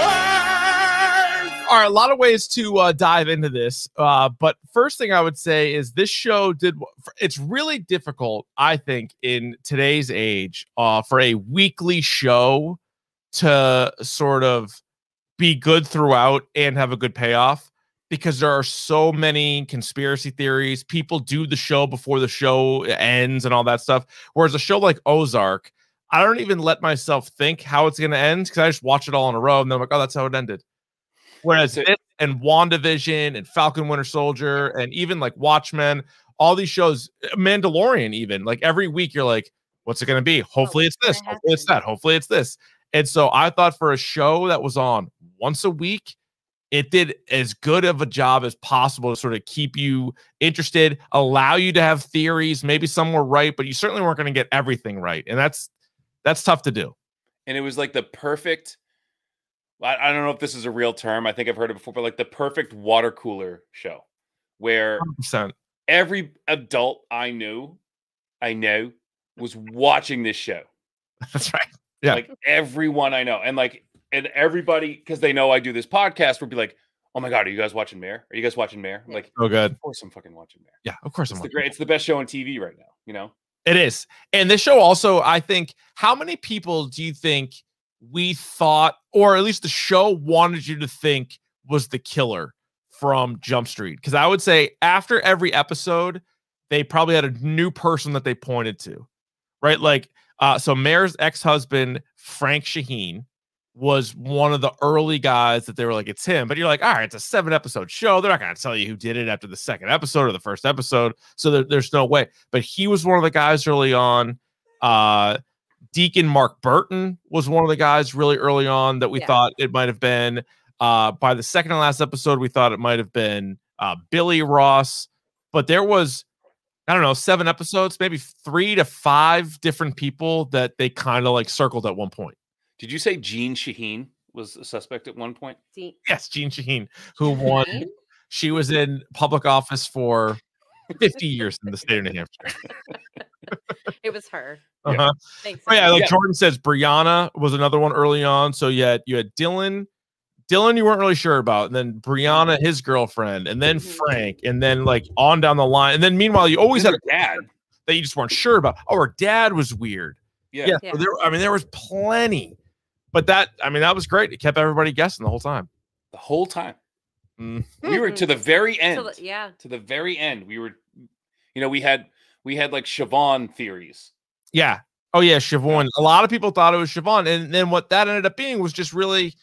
All right, a lot of ways to uh, dive into this. Uh, but first thing I would say is this show did. It's really difficult, I think, in today's age, uh, for a weekly show to sort of be good throughout and have a good payoff because there are so many conspiracy theories. People do the show before the show ends and all that stuff. Whereas a show like Ozark, I don't even let myself think how it's going to end because I just watch it all in a row and then I'm like, oh, that's how it ended. Whereas it. and WandaVision and Falcon Winter Soldier and even like Watchmen, all these shows, eh, Mandalorian, even like every week, you're like, What's it going to be? Hopefully it's this. Hopefully it's that. Hopefully it's this. And so I thought for a show that was on once a week, it did as good of a job as possible to sort of keep you interested, allow you to have theories. Maybe some were right, but you certainly weren't going to get everything right, and that's that's tough to do. and it was like the perfect I, I don't know if this is a real term i think i've heard it before but like the perfect water cooler show where 100%. every adult i knew i know was watching this show (laughs) That's right. Yeah. like everyone i know and like and everybody because they know i do this podcast would be like oh my god are you guys watching Mare are you guys watching Mare i'm like oh, good. of course i'm fucking watching Mare Yeah, of course. I'm it's the watching. great it's the best show on tv right now you know It is. And this show also, I think, how many people do you think we thought, or at least the show wanted you to think was the killer from Jump Street? Because I would say after every episode, they probably had a new person that they pointed to, right? Like, uh, so Mare's ex husband, Frank Shaheen, was one of the early guys that they were like, it's him. But you're like, all right, it's a seven episode show. They're not going to tell you who did it after the second episode or the first episode. So there, there's no way. But he was one of the guys early on. Uh, Deacon Mark Burton was one of the guys really early on that we Yeah. thought it might have been. Uh, by the second and last episode, we thought it might have been uh, Billy Ross. But there was, I don't know, seven episodes, maybe three to five different people that they kind of like circled at one point. did you say Jeanne Shaheen was a suspect at one point See, Yes, Jeanne Shaheen, who won. She was in public office for 50 years in the state of New Hampshire. it was her. Uh-huh. Makes Oh, yeah, like Yeah. Jordan says, Brianna was another one early on. So you had you had Dylan. Dylan, you weren't really sure about, and then Brianna, his girlfriend, and then Mhm. Frank, and then like on down the line. And then meanwhile, you always had a dad that you just weren't sure about. Oh, her dad was weird. yeah, Yeah. Yeah. So there, I mean, there was plenty. But that, I mean, that was great. It kept everybody guessing the whole time. the whole time Mm. we were to the very end So, yeah. to the very end we were you know we had we had like Siobhan theories Yeah. Oh yeah, Siobhan. A lot of people thought it was Siobhan, and then what that ended up being was just really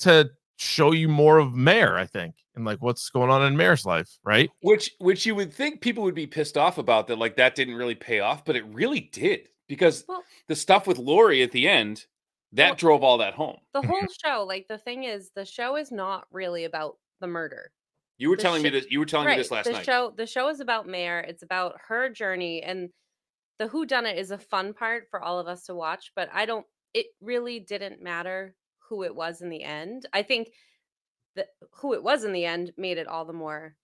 to show you more of Mare, I think, and like what's going on in Mare's life, right? which which you would think people would be pissed off about that like that didn't really pay off but it really did because Well- the stuff with Lori at the end that Well- drove all that home The (laughs) whole show, like the thing is, the show is not really about the murder. you were the telling me this you were telling me this last the night show the show is about Mare. It's about her journey and the who done it is a fun part for all of us to watch, but I don't it really didn't matter who it was in the end. I think that who it was in the end made it all the more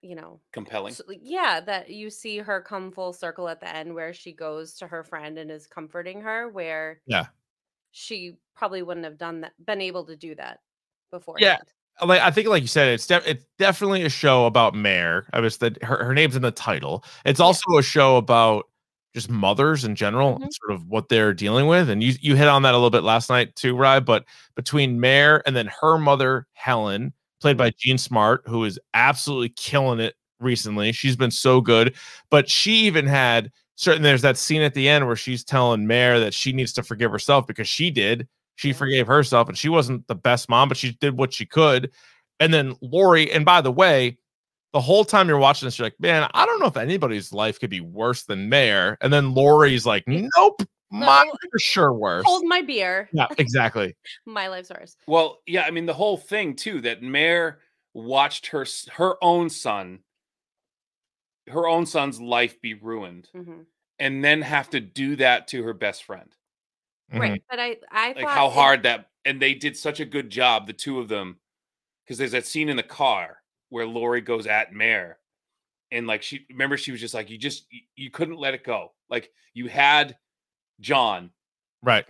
you know compelling so, yeah that you see her come full circle at the end where she goes to her friend and is comforting her where Yeah. she probably wouldn't have done that been able to do that before yeah uh, Like I think, like you said, it's de- it's definitely a show about Mare. I was that her, her name's in the title. It's also a show about just mothers in general, Mhm. sort of what they're dealing with. And you you hit on that a little bit last night too, Rye. But between Mare and then her mother, Helen, played by Jean Smart, who is absolutely killing it recently. She's been so good. But she even had certain there's that scene at the end where she's telling Mare that she needs to forgive herself because she did. She forgave herself and she wasn't the best mom, but she did what she could. And then Lori, and by the way, the whole time you're watching this, you're like, man, I don't know if anybody's life could be worse than Mare. And then Lori's like, nope, mine No. for sure worse. hold my beer Yeah, exactly. (laughs) my life's worse well yeah i mean the whole thing too that Mare watched her her own son her own son's life be ruined Mhm. and then have to do that to her best friend right but i i like thought how it- hard that and they did such a good job the two of them because there's that scene in the car where Lori goes at Mare and like she remember she was just like you just you, you couldn't let it go like you had John Right.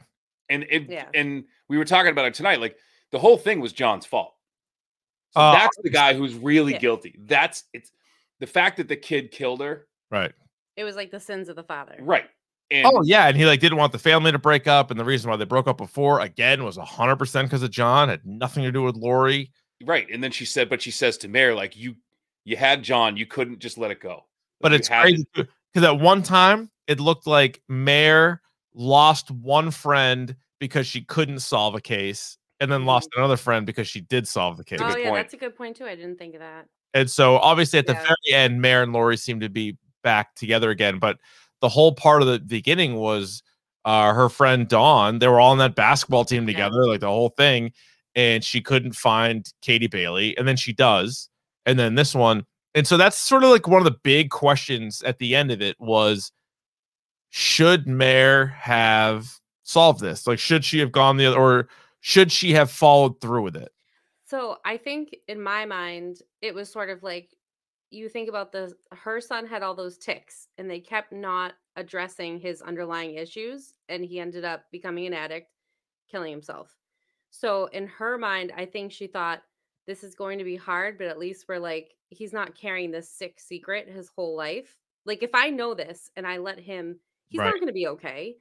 and it Yeah. and we were talking about it tonight like the whole thing was John's fault so Uh, that's the guy who's really Yeah. guilty that's it's the fact that the kid killed her Right. it was like the sins of the father right and Oh yeah, and he like didn't want the family to break up, and the reason why they broke up before again was hundred percent because of John. Had nothing to do with Lori. Right and then she said but she says to Mare, like you you had John you couldn't just let it go But You it's crazy because at one time it looked like Mare lost one friend because she couldn't solve a case, and then lost another friend because she did solve the case. oh yeah point. that's a good point too i didn't think of that And so obviously at the Yeah. very end, Mare and Lori seem to be back together again. But the whole part of the beginning was uh her friend Dawn. They were all on that basketball team together, like the whole thing, and she couldn't find Katie Bailey, and then she does, and then this one, and so that's sort of like one of the big questions at the end of it was, should Mare have solved this? Like, should she have gone the other, or should she have followed through with it? So I think in my mind, it was sort of like you think about the her son had all those ticks and they kept not addressing his underlying issues and he ended up becoming an addict, killing himself. So in her mind, I think she thought this is going to be hard, but at least we're like he's not carrying this sick secret his whole life. Like if I know this and I let him, he's Right. not going to be okay.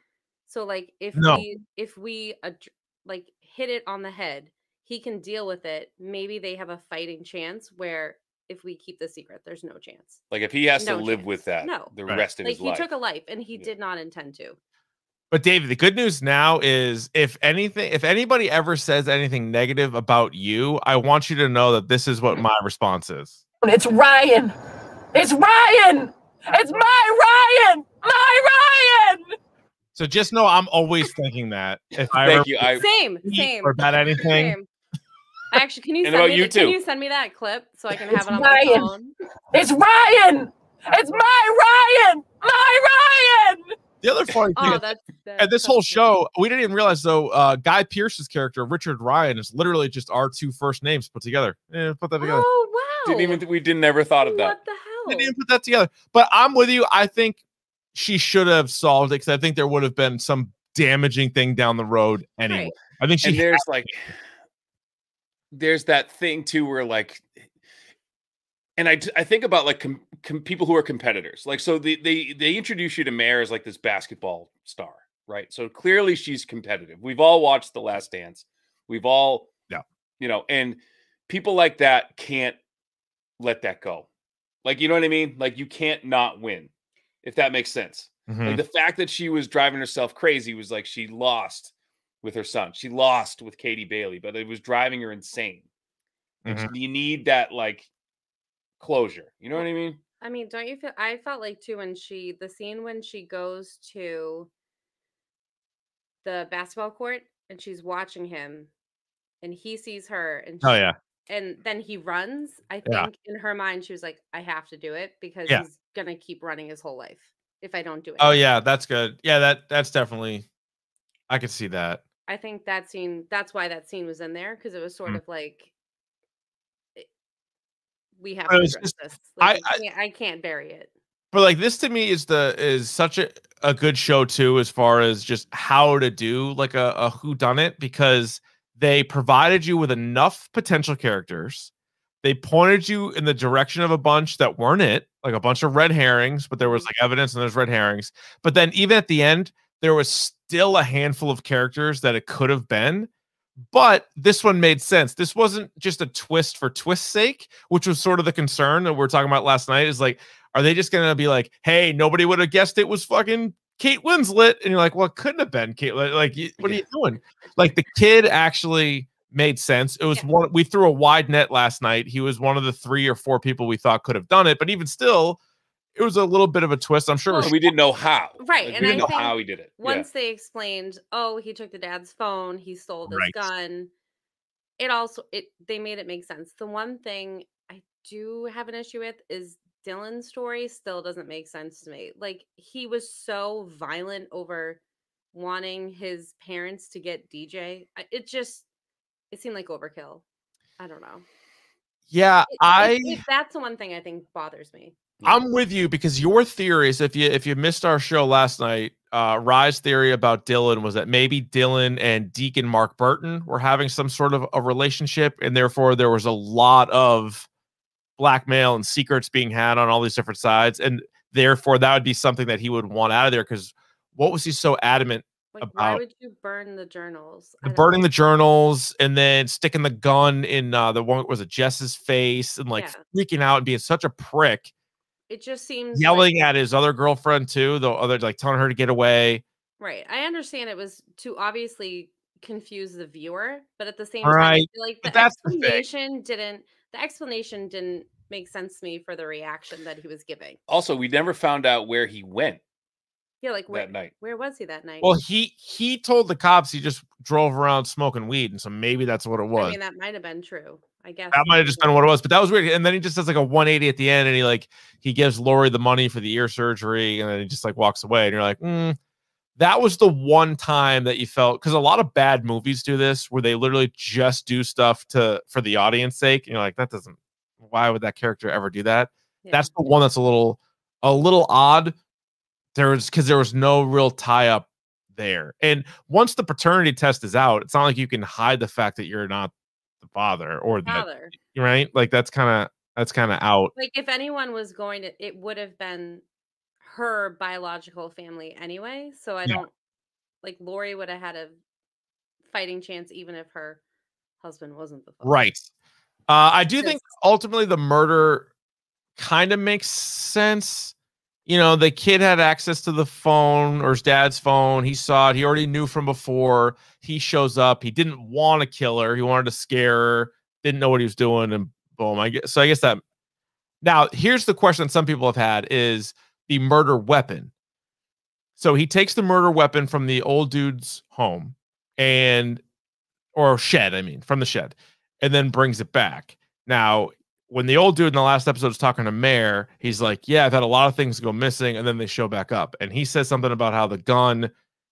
So like if No. we if we ad- like hit it on the head, he can deal with it. Maybe they have a fighting chance where if we keep the secret, there's no chance. Like if he has No to live chance. with that No. the Right. rest of Like his he life. He took a life and he Yeah. did not intend to. But David, the good news now is if anything, if anybody ever says anything negative about you, I want you to know that this is what my response is. It's Ryan. It's Ryan. It's my Ryan. My Ryan. So just know I'm always thinking that. (laughs) If I Thank ever you. I Same, same. or about anything, Same. Actually, can you send about me you the- can you send me that clip so I can It's have it on my phone? It's Ryan. It's my Ryan. My Ryan. The other funny thing Oh, is, that's, that's and this whole show, we didn't even realize though, uh, Guy Pearce's character, Richard Ryan, is literally just our two first names put together. Yeah, put that together. Oh wow! didn't even we didn't never thought of that. What the hell? Didn't even put that together. But I'm with you. I think she should have solved it because I think there would have been some damaging thing down the road anyway. Right. I think she and there's like there's that thing too where like and I, I think about like com, com, people who are competitors like so they, they they introduce you to Mare as like this basketball star right so clearly she's competitive we've all watched the last dance we've all Yeah. you know and people like that can't let that go like you know what i mean like you can't not win if that makes sense Mhm. like the fact that she was driving herself crazy was like she lost with her son. She lost with Katie Bailey, but it was driving her insane. Mhm. You need that like closure. You know what I mean? I mean, don't you feel? I felt like too when she the scene when she goes to the basketball court and she's watching him, and he sees her, and Oh yeah. and then he runs. I think Yeah. in her mind she was like, I have to do it because Yeah. he's gonna keep running his whole life if I don't do it. Oh yeah, that's good. Yeah, that that's definitely I could see that. I think that scene. That's why that scene was in there because it was sort Mm. of like. We have to address just- this. I- Like, I, I- can't, I can't bury it. But like this to me is the is such a, a good show too as far as just how to do like a, a who done it because they provided you with enough potential characters. They pointed you in the direction of a bunch that weren't it, like a bunch of red herrings, but there was mm-hmm. like evidence and there's red herrings. But then even at the end, there was still a handful of characters that it could have been. But this one made sense. This wasn't just a twist for twist's sake, which was sort of the concern that we are talking about last night. Is like, are they just gonna be like, hey, nobody would have guessed it was fucking Kate Winslet? And you're like, well, it couldn't have been Kate. Like, what are you doing? Like the kid actually made sense. It was Yeah. one we threw a wide net last night. He was one of the three or four people we thought could have done it, but even still, it was a little bit of a twist. I'm sure. it was we didn't know how. Right, Like, and we didn't I know think how he did it. Yeah. Once they explained, oh, he took the dad's phone, he stole this Right. gun. It also it they made it make sense. The one thing I do have an issue with is Dylan's story still doesn't make sense to me. Like he was so violent over wanting his parents to get DJ. It just it seemed like overkill. I don't know. Yeah, It- it- I it- that's the one thing I think bothers me. I'm with you because your theories, if you if you missed our show last night, uh Rye's theory about Dylan was that maybe Dylan and Deacon Mark Burton were having some sort of a relationship, and therefore there was a lot of blackmail and secrets being had on all these different sides, and therefore that would be something that he would want out of there. Because what was he so adamant Like why would you burn the journals? The burning know. the journals and then sticking the gun in uh the one was it Jess's face and like Yeah. freaking out and being such a prick, It just seems like- yelling at his other girlfriend too, the other like telling her to get away. Right. I understand it was to obviously confuse the viewer, but at the same All time, I right, like but the that's the explanation didn't the explanation didn't make sense to me for the reaction that he was giving. Also, we never found out where he went. Yeah, like where, that night. where was he that night? Well, he he told the cops he just drove around smoking weed, and so maybe that's what it was. I mean, that might have been true. I guess that might have just been what it was, but that was weird. And then he just does like a 180 at the end, and he like he gives Lori the money for the ear surgery, and then he just like walks away, and you're like, mm, that was the one time that you felt because a lot of bad movies do this, where they literally just do stuff to for the audience sake, and you're like, that doesn't. Why would that character ever do that? That's the one that's a little a little odd. There was because there was no real tie up there, and once the paternity test is out, it's not like you can hide the fact that you're not the father or that father. right? Like that's kind of that's kind of out. Like if anyone was going to, it would have been her biological family anyway. So I Yeah. don't like Lori would have had a fighting chance even if her husband wasn't the father. Right. Uh, I do think ultimately the murder kind of makes sense. You know, the kid had access to the phone or his dad's phone. He saw it. He already knew from before. He shows up. He didn't want to kill her. He wanted to scare her. Didn't know what he was doing, and boom. I guess so. I guess that. Now, here's the question some people have had: is the murder weapon? So he takes the murder weapon from the old dude's home, and or shed. I mean, from the shed, and then brings it back. Now, when the old dude in the last episode is talking to Mare, he's like, "Yeah, I've had a lot of things go missing," and then they show back up, and he says something about how the gun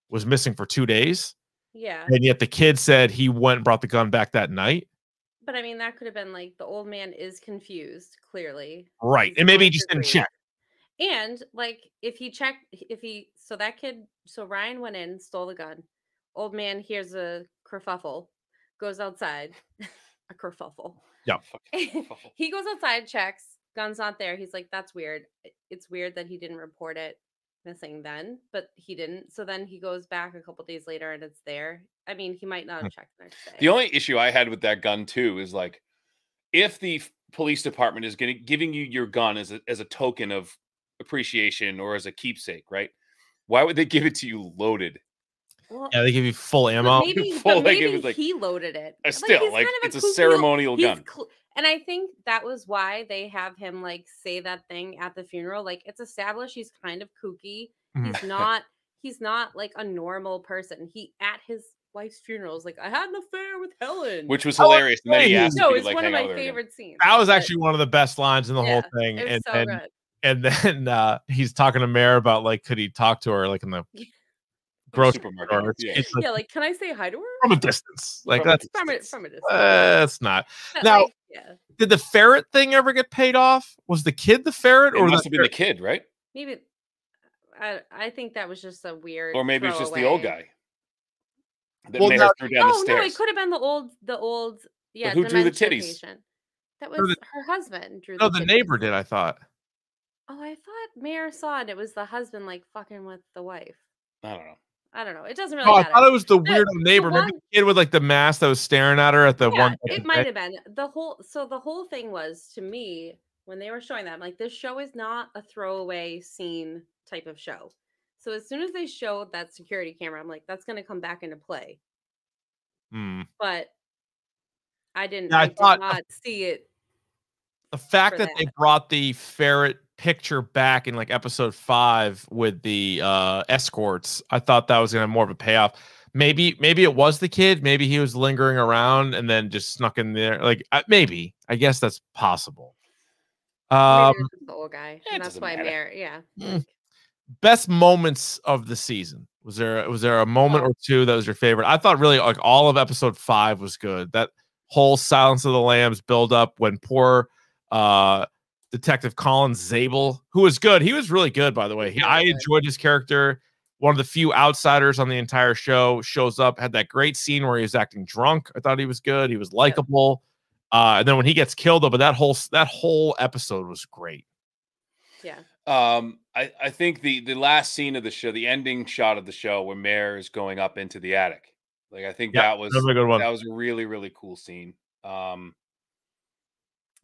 was missing for two days, Yeah. and yet the kid said he went and brought the gun back that night. But I mean, that could have been like the old man is confused, clearly. Right, He's and maybe he just didn't check. And like, if he checked, if he, so that kid, so Ryan went in, stole the gun. Old man hears a kerfuffle, goes outside, (laughs) a kerfuffle. Yeah. (laughs) he goes outside, checks, gun's not there. He's like, that's weird. It's weird that he didn't report it missing then, but he didn't. So then he goes back a couple days later and it's there. I mean, he might not hmm. have checked the next day. The only issue I had with that gun too is like, if the police department is going giving you your gun as a as a token of appreciation or as a keepsake, right? Why would they (laughs) give it to you loaded? Well, Yeah, they give you full ammo. maybe, (laughs) Full, but like, maybe like- he loaded it. Uh, still, he's like, kind of it's a kooky- ceremonial he's gun. cl- and I think that was why they have him like say that thing at the funeral. Like it's established he's kind of kooky. Mhm. He's not. He's not like a normal person. He at his wife's funeral is like, I had an affair with Helen, Which was Oh, hilarious. And then he asked no, it's like one of my with her again. favorite scenes. That was but- actually one of the best lines in the whole thing, it was and so and, good. and then uh, he's talking to Mare about like, could he talk to her like in the grocery supermarket, store? yeah. It's like, yeah, like, can I say hi to her? from a distance. Like From a that's From a, from a distance. uh, that's not. But, now- like, yeah, Did the ferret thing ever get paid off? Was the kid the ferret, It or must the have been the kid, right? maybe. I I think that was just a weird. Or maybe it's just the old guy. That Well, Mare threw down the Oh no, it could have been the old, the old, yeah. who drew the titties? patient. That was the- her husband. Drew no? the The neighbor did. I thought. Oh, I thought Mare saw it. It was the husband like fucking with the wife. I don't know. I don't know. It doesn't really Oh, I thought it was the The- weirdo the neighbor. Maybe one- the kid with like the mask that was staring at her at the yeah, one. it might have been the whole. So the whole thing was to me when they were showing that, I'm like, this show is not a throwaway scene type of show. So as soon as they showed that security camera, I'm like, that's going to come back into play. Hmm. But I didn't. Yeah, I I, thought- did not see it. the fact for that, they brought the ferret picture back in like episode five with the uh escorts i thought that was gonna have more of a payoff maybe maybe it was the kid maybe he was lingering around and then just snuck in there like uh, maybe i guess that's possible um it was just the old guy. And that's why matter. Mare. Yeah. Mm. best moments of the season was there was there a moment Oh. or two that was your favorite i thought really like all of episode five was good that whole silence of the lambs build up when poor uh detective colin zabel who was good. He was really good by the way. He, i enjoyed his character. One of the few outsiders on the entire show shows up had that great scene where he was acting drunk. I thought he was good. He was likable. Uh and then when he gets killed though but that whole that whole episode was great. Yeah. Um, I, I think the the last scene of the show, the ending shot of the show where Mare is going up into the attic. Like I think Yeah, that was that was a good one. that was a really, really cool scene. Um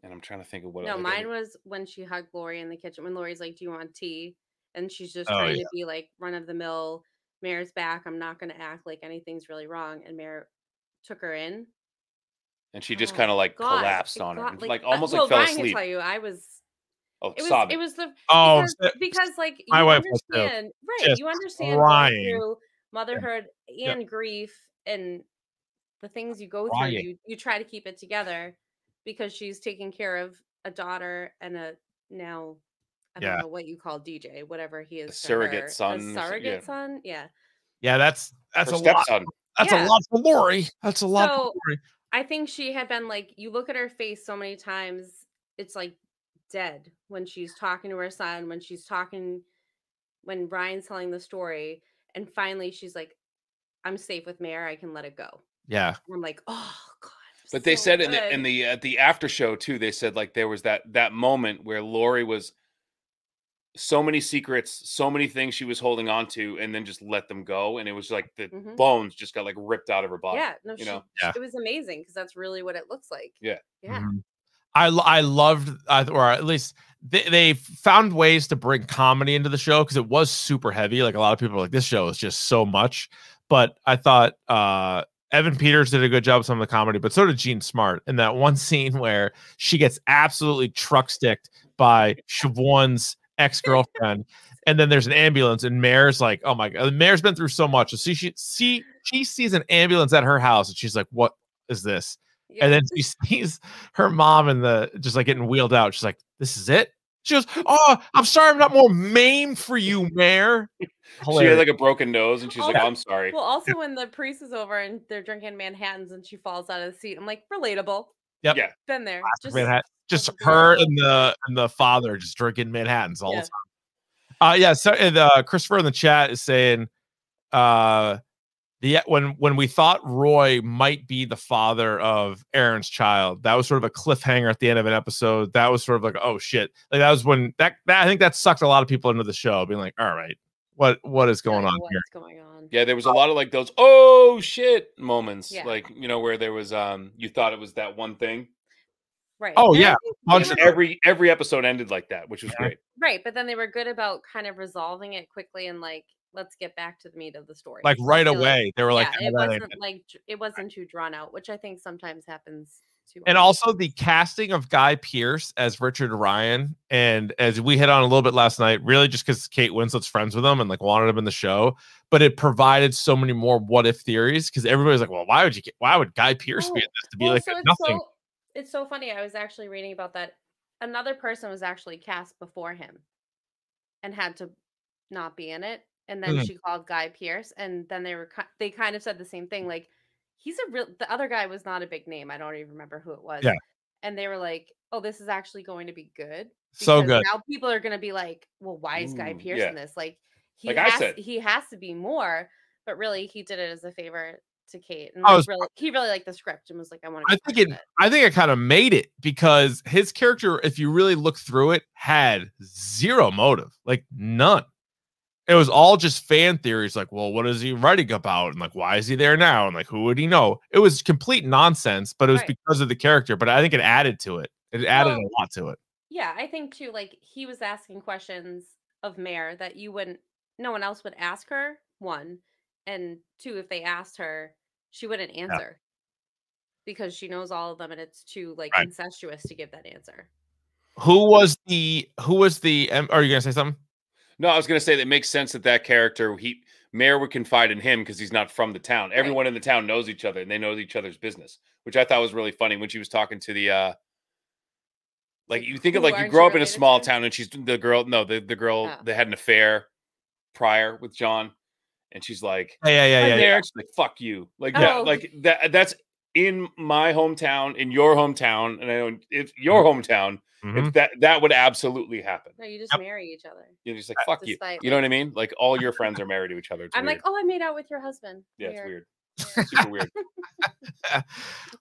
and I'm trying to think of what no, other- mine was when she hugged Lori in the kitchen. When Lori's like, "Do you want tea?" and she's just Oh, trying yeah. to be like run of the mill. Mare's back. I'm not going to act like anything's really wrong. And Mare took her in. and she just Oh, kind of like God, collapsed it on her. got, and, Like, uh, almost well, like fell Ryan can asleep. tell you, I was Oh, It was sobbing. it was the Oh, because, so- because like you my wife was too. understand right Just you understand going crying. through motherhood Yeah. and grief and the things you go Crying. through you you try to keep it together because she's taking care of a daughter and a now I don't Yeah. know what you call DJ whatever he is to surrogate her. son a surrogate yeah. son yeah Yeah, that's that's Her a lot. That's Yeah. a lot for Lori. That's a lot So- for Lori. I think she had been like, you look at her face so many times, it's like dead when she's talking to her son, when she's talking, when Ryan's telling the story. And finally, she's like, I'm safe with Mare. I can let it go. Yeah. And I'm like, oh, God. But they so said in the in the at the after show too. They said like there was that that moment where Lori was so many secrets, so many things she was holding on to, and then just let them go, and it was like the Mhm. bones just got like ripped out of her body. Yeah. No, you she, know. Yeah. it was amazing because that's really what it looks like. Yeah. Yeah. Mhm. I I loved, uh, or at least they, they found ways to bring comedy into the show because it was super heavy. Like a lot of people are like, this show is just so much. But I thought uh, Evan Peters did a good job with some of the comedy, but so did Jean Smart in that one (laughs) scene where she gets absolutely truck sticked by Siobhan's ex girlfriend. And then there's an ambulance, and Mare's like, "Oh my god!" Mare's been through so much. So she, she, she, she sees an ambulance at her house, and she's like, "What is this?" Yeah. And then she (laughs) sees her mom and the just like getting wheeled out. She's like, "This is it." She goes, "Oh, I'm sorry, I'm not more maimed for you, Mare." She had like a broken nose, and she's like, Also- "I'm sorry." Well, also when the priest is over and they're drinking Manhattans and she falls out of the seat, I'm like, relatable. Yep. Yeah. Been there. Just, Manhattan. Just just her and the and the father just drinking Manhattans all Yeah. the time. Uh yeah, so and, uh Christopher in the chat is saying uh the when when we thought Roy might be the father of Erin's child, that was sort of a cliffhanger at the end of an episode. That was sort of like, oh shit. Like that was when that, that I think that sucked a lot of people into the show, being like, all right, what what is going on what's here? going on? Yeah, there was a lot of like those "oh shit" moments, Yeah. like you know where there was um you thought it was that one thing. Right. Oh, And yeah. Bunch were- Every every episode ended like that, which was Yeah. great. Right, but then they were good about kind of resolving it quickly and like, let's get back to the meat of the story. Like right away, they were like, yeah, "Oh, it wasn't it." like it wasn't too drawn out, which I think sometimes happens too. and much. also the casting of Guy Pearce as Richard Ryan, and as we hit on a little bit last night, really just because Kate Winslet's friends with him and like wanted him in the show, but it provided so many more what if theories because everybody's like, well, why would you get, why would Guy Pearce be oh, in this to be Well, like so it's nothing? So, it's so funny. I was actually reading about that. Another person was actually cast before him, and had to not be in it. And then Mhm. she called Guy Pearce, and then they were they kind of said the same thing. Like he's a real. The other guy was not a big name. I don't even remember who it was. Yeah. And they were like, "Oh, this is actually going to be good." So good. Now people are going to be like, "Well, why is Guy Pearce yeah. in this?" Like he Like has he has to be more. But really, he did it as a favor to Kate, and was- really, he really liked the script and was like, "I want to." I think it. I think it kind of made it because his character, if you really look through it, had zero motive, like none. It was all just fan theories, like, well, what is he writing about, and like, why is he there now, and like, who would he know? It was complete nonsense, but it was Right. because of the character. But I think it added to it. It added Well, a lot to it. Yeah, I think too, like he was asking questions of Mare that you wouldn't no one else would ask her, one. And two, if they asked her, she wouldn't answer. Because she knows all of them and it's too like Right. incestuous to give that answer. Who was the? Who was the? Are you gonna say something? No, I was gonna say that makes sense that that character he Mare would confide in him because he's not from the town. Everyone in the town knows each other and they know each other's business, which I thought was really funny when she was talking to the uh like you think of like you grow up in a small town and she's the girl no the, the girl Oh. that had an affair prior with John and she's like Yeah, yeah, yeah, yeah. there." yeah. She's like fuck you like yeah Oh. like that that's in my hometown in your hometown and I know it's your hometown Mhm. if that that would absolutely happen No, you just Yep. marry each other. you're just like fuck you Despite, you know what I mean like all your friends are (laughs) married to each other it's I'm weird. like, oh, I made out with your husband. yeah it's weird Yeah. super weird (laughs)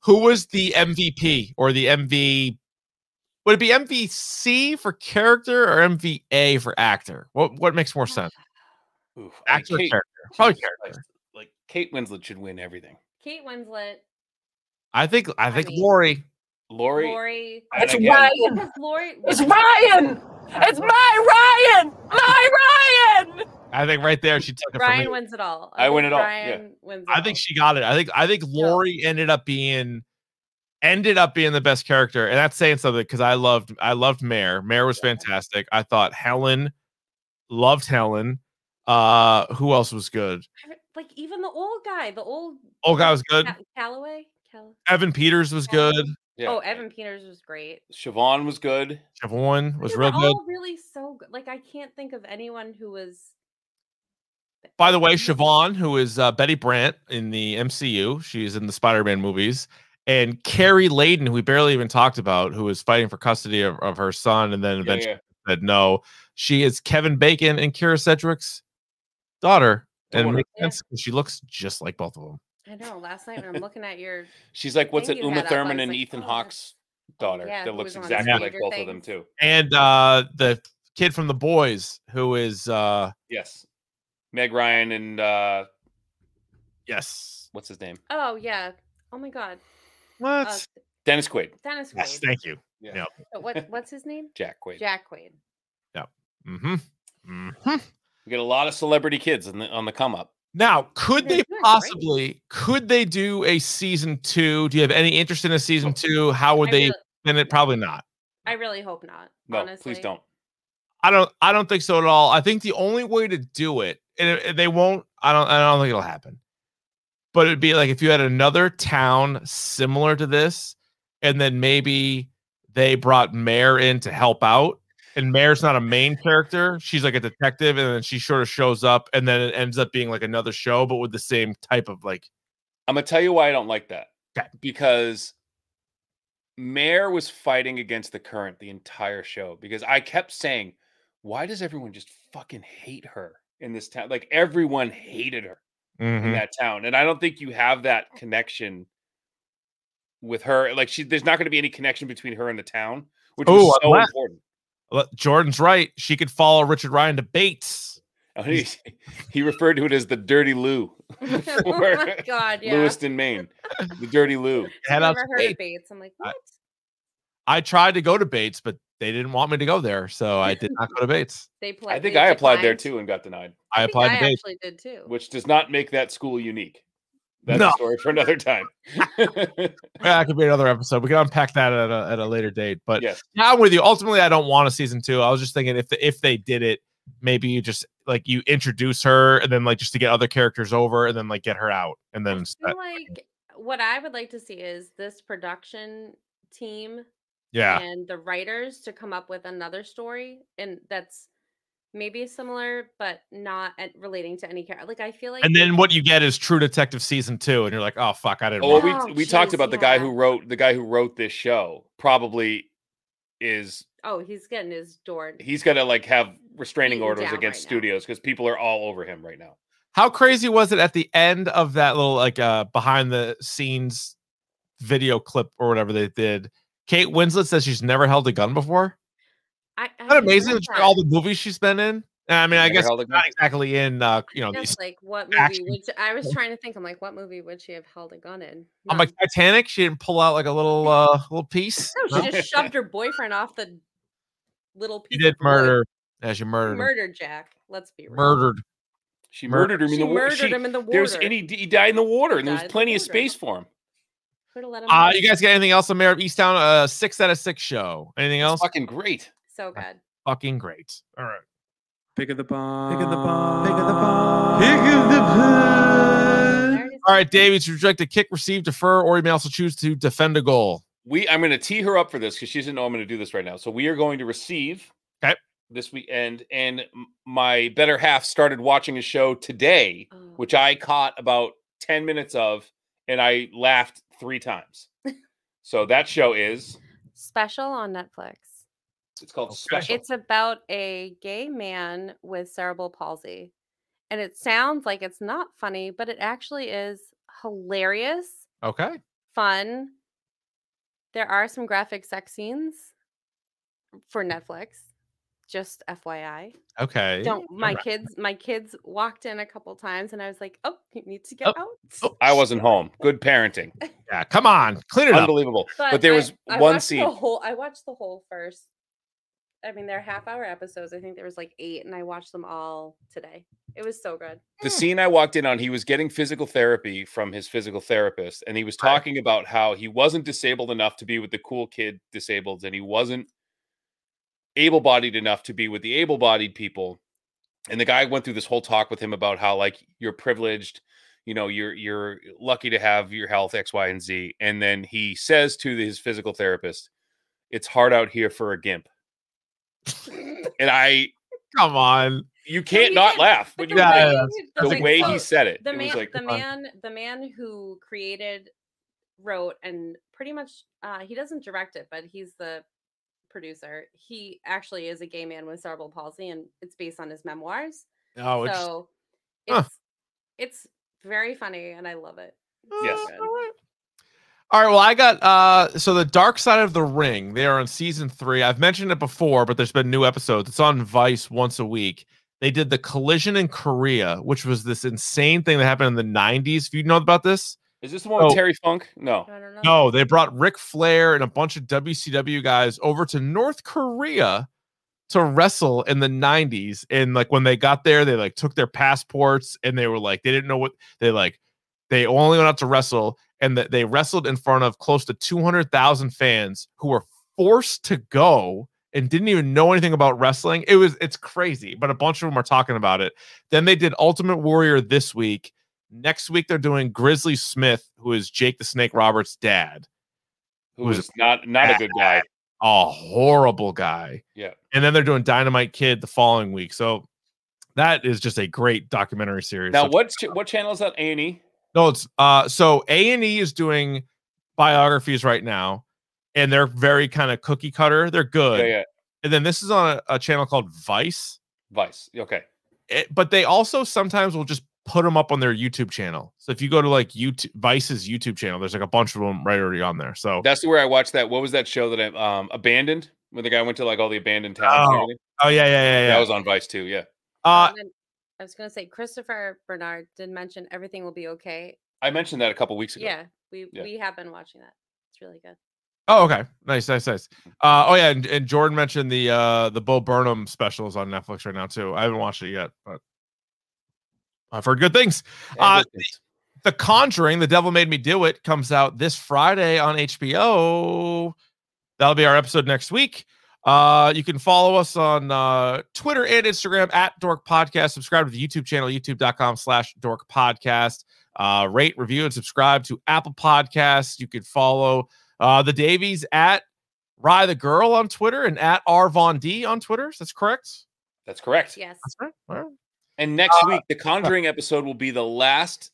Who was the MVP or the MV? Would it be MVC for character or MVA for actor? What what makes more sense? (sighs) Oof, Actor Kate- character? Probably character. Christ, like Kate Winslet should win everything Kate Winslet, I think I think mean- Lori. Lori Lori. It's again, Ryan. Because Lori It's Ryan. It's my Ryan. My Ryan. I think right there she took it Ryan from me. wins it all. I win think it all, yeah. Ryan wins it I think all. she got it. I think I think Lori ended up being ended up being the best character, and that's saying something because I loved I loved Mare. Mare was fantastic. I thought Helen loved Helen. Uh, who else was good? Like even the old guy, the old Old guy was good. Ca- Calloway. Evan Peters was good. Yeah. Oh, Evan Peters was great. Siobhan was good. Siobhan was They real were good. really so good. Like I can't think of anyone who was. By the way, Siobhan, who is uh, Betty Brant in the MCU, she's in the Spider-Man movies, and Carrie Layden, who we barely even talked about, who is fighting for custody of, of her son, and then eventually yeah. said no. She is Kevin Bacon and Kyra Sedgwick's daughter, and it wonder. makes sense 'cause she looks just like both of them. I know. Last night when I'm (laughs) looking at your, She's like, what's thing it? you Uma had up, I Thurman was and like, Ethan oh, Hawke's oh, daughter. yeah, that who looks was on exactly like Stranger both of them Things. too. And uh, the kid from The Boys, who is uh, Yes. Meg Ryan and uh yes, what's his name? Oh yeah. Oh my God. what? Uh, Dennis Quaid. Dennis Quaid. yes, thank you. Yeah. Yeah. But what what's his name? Jack Quaid. Jack Quaid. Yeah. Mm-hmm. We get a lot of celebrity kids in the, on the come up. Now, could They're they doing great. possibly? Could they do a season two? Do you have any interest in a season two? How would I they? really- Then it probably not. I really hope not. No, honestly. please don't. I don't. I don't think so at all. I think the only way to do it, and they won't. I don't. I don't think it'll happen. But it'd be like if you had another town similar to this, and then maybe they brought Mare in to help out. And Mare's not a main character; she's like a detective, and then she sort of shows up, and then it ends up being like another show, but with the same type of like. I'm gonna tell you why I don't like that. Okay. Because Mare was fighting against the current the entire show. Because I kept saying, why does everyone just fucking hate her in this town? Like everyone hated her in Mhm. that town. And I don't think you have that connection with her. Like she there's not gonna be any connection between her and the town, which is so glad. important. Well, Jordan's right. She could follow Richard Ryan to Bates. Oh, he, he referred to it as the dirty Lou. (laughs) oh (laughs) my God. Yeah. Lewiston, Maine. The dirty Lou. Head Never up heard Bates. of Bates. I'm like, what? I tried to go to Bates, but they didn't want me to go there, so I did not go to Bates. (laughs) They play. I think they I applied there too and got denied, I, I applied I to Bates. actually did too. which does not make that school unique. That's No. a story for another time. (laughs) Yeah, that could be another episode. We can unpack that at a, at a later date. But yes. yeah, I'm with you. Ultimately, I don't want a season two. I was just thinking if the, if they did it, maybe you just like you introduce her and then like just to get other characters over and then like get her out and then I s- feel uh, like what I would like to see is this production team yeah. and the writers to come up with another story and that's maybe similar but not at, relating to any character. Like I feel like And then what you get is True Detective season two, and you're like, oh fuck, I didn't. Oh, well, want we Oh, we talked jeez, about the guy who wrote the guy who wrote this show probably is oh he's getting his door. He's gonna like have restraining orders against right studios because people are all over him right now. How crazy was it at the end of that little like uh behind the scenes video clip or whatever they did? Kate Winslet says she's never held a gun before. I, I Isn't that amazing? that that. All the movies she's been in. I mean, I Never guess held a it's not gun. exactly in uh, you know, Just these, like what movie action- would I was (laughs) trying to think I'm like what movie would she have held a gun in? I'm like Titanic. She didn't pull out like a little uh little piece. No, she just shoved her boyfriend off the little piece. She did of wood. murder. Yeah, she murdered. him. Murdered Jack. Let's be real. Murdered. She murdered him in She the water. murdered him in the There's water. and he, he died in the water, and there Died was in the plenty of space for him. Could let him. Uh, you guys got anything else on Mare of Easttown? Uh, six out of six show. Anything else? It's fucking great. So good. Fucking great. All right. Pick of the bomb. Pick of the bomb. Pick of the bomb. Pick of the bomb. There it is. All right, Davies, would you like to kick, receive, defer, or you may also choose to defend a goal? We I'm going to tee her up for this because she doesn't know I'm going to do this right now. So we are going to receive Okay. this weekend, and my better half started watching a show today, Oh. which I caught about ten minutes of, and I laughed three times. (laughs) so that show is Special on Netflix. It's called Okay. Special. It's about a gay man with cerebral palsy. And it sounds like it's not funny, but it actually is hilarious, Okay. fun. There are some graphic sex scenes for Netflix. Just FYI. Okay. Don't my Alright. kids my kids walked in a couple times and I was like, "Oh, you need to get Oh, out." oh, I wasn't home. Good parenting. Yeah, come on, clean it up. Unbelievable. But, there I- was I one watched scene. The whole, I watched the whole first I mean, they're half hour episodes. I think there was like eight, and I watched them all today. It was so good. The hmm. scene I walked in on, he was getting physical therapy from his physical therapist, and he was talking about how he wasn't disabled enough to be with the cool kid disabled, and he wasn't able bodied enough to be with the able bodied people. And the guy went through this whole talk with him about how, like, you're privileged, you know, you're you're lucky to have your health, X, Y, and Z. And then he says to his physical therapist, It's hard out here for a gimp. And I come on. You can't not laugh when you Yeah, like, yeah, the Like, way so he said it. The it man, was like the man, the man who created, wrote, and pretty much uh, he doesn't direct it, but he's the producer. He actually is a gay man with cerebral palsy, and it's based on his memoirs. Oh, it's so Huh. it's it's very funny, and I love it. It's Yes. so good. All right, well, I got uh so the Dark Side of the Ring. They are on season three. I've mentioned it before, but there's been new episodes. It's on Vice once a week. They did the collision in Korea, which was this insane thing that happened in the 90s. If you know about this, Is this the one with Oh. Terry Funk? No. no, they brought Ric Flair and a bunch of WCW guys over to North Korea to wrestle in the 90s. And like when they got there, they like took their passports and they were like, they didn't know what they like, they only went out to wrestle and that they wrestled in front of close to 200,000 fans who were forced to go and didn't even know anything about wrestling. It was it's crazy, but a bunch of them are talking about it. Then they did Ultimate Warrior this week. Next week they're doing Grizzly Smith, who is Jake the Snake Roberts' dad. Who was not not a good guy. A horrible guy. Yeah. And then they're doing Dynamite Kid the following week. So that is just a great documentary series. Now what ch- what channel is that? A and E. no, it's uh so A and E is doing biographies right now, and they're very kind of cookie cutter. They're good. Yeah, yeah. And then this is on a, a channel called Vice. Vice. Okay. It- but they also sometimes will just put them up on their YouTube channel. So if you go to like YouTube Vice's YouTube channel, there's like a bunch of them right already on there. So That's where I watched that. What was that show that I um abandoned when the guy went to like all the abandoned towns? Oh. oh yeah, yeah, yeah, yeah. That was on Vice too. Yeah. uh And then I was gonna say Christopher Bernard did mention everything will be okay. I mentioned that a couple weeks ago. Yeah, we Yeah. we have been watching that. It's really good. Oh, okay. Nice, nice, nice. Uh, oh yeah, and, and Jordan mentioned the uh the Bo Burnham specials on Netflix right now too. I haven't watched it yet, but I've heard good things. Uh, the, the Conjuring, The Devil Made Me Do It, comes out this Friday on HBO. That'll be our episode next week. Uh, you can follow us on uh, Twitter and Instagram at Dork Podcast. Subscribe to the YouTube channel, youtube.com slash Dork Podcast. Uh, rate, review, and subscribe to Apple Podcasts. You can follow uh, the Davies at Rye the Girl on Twitter and at R Von D on Twitter. That's correct. That's correct. Yes. All right. And next Uh, week, the Conjuring episode will be the last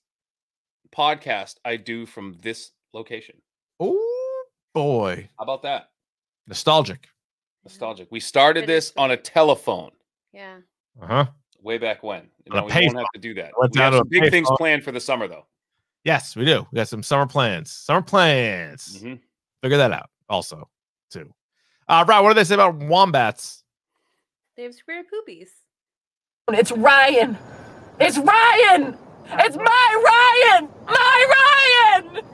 podcast I do from this location. Oh boy, How about that? nostalgic. Nostalgic. We started this on a telephone Yeah. Uh huh. way back when. And On a now we won't payphone. have to do that. Went We have some big things payphone. planned for the summer, though. Yes, we do. We got some summer plans. Summer plans. Mhm. Figure that out also, too. Uh, Ryan, what do they say about wombats? They have square poopies. It's Ryan. It's Ryan. It's my Ryan. My Ryan.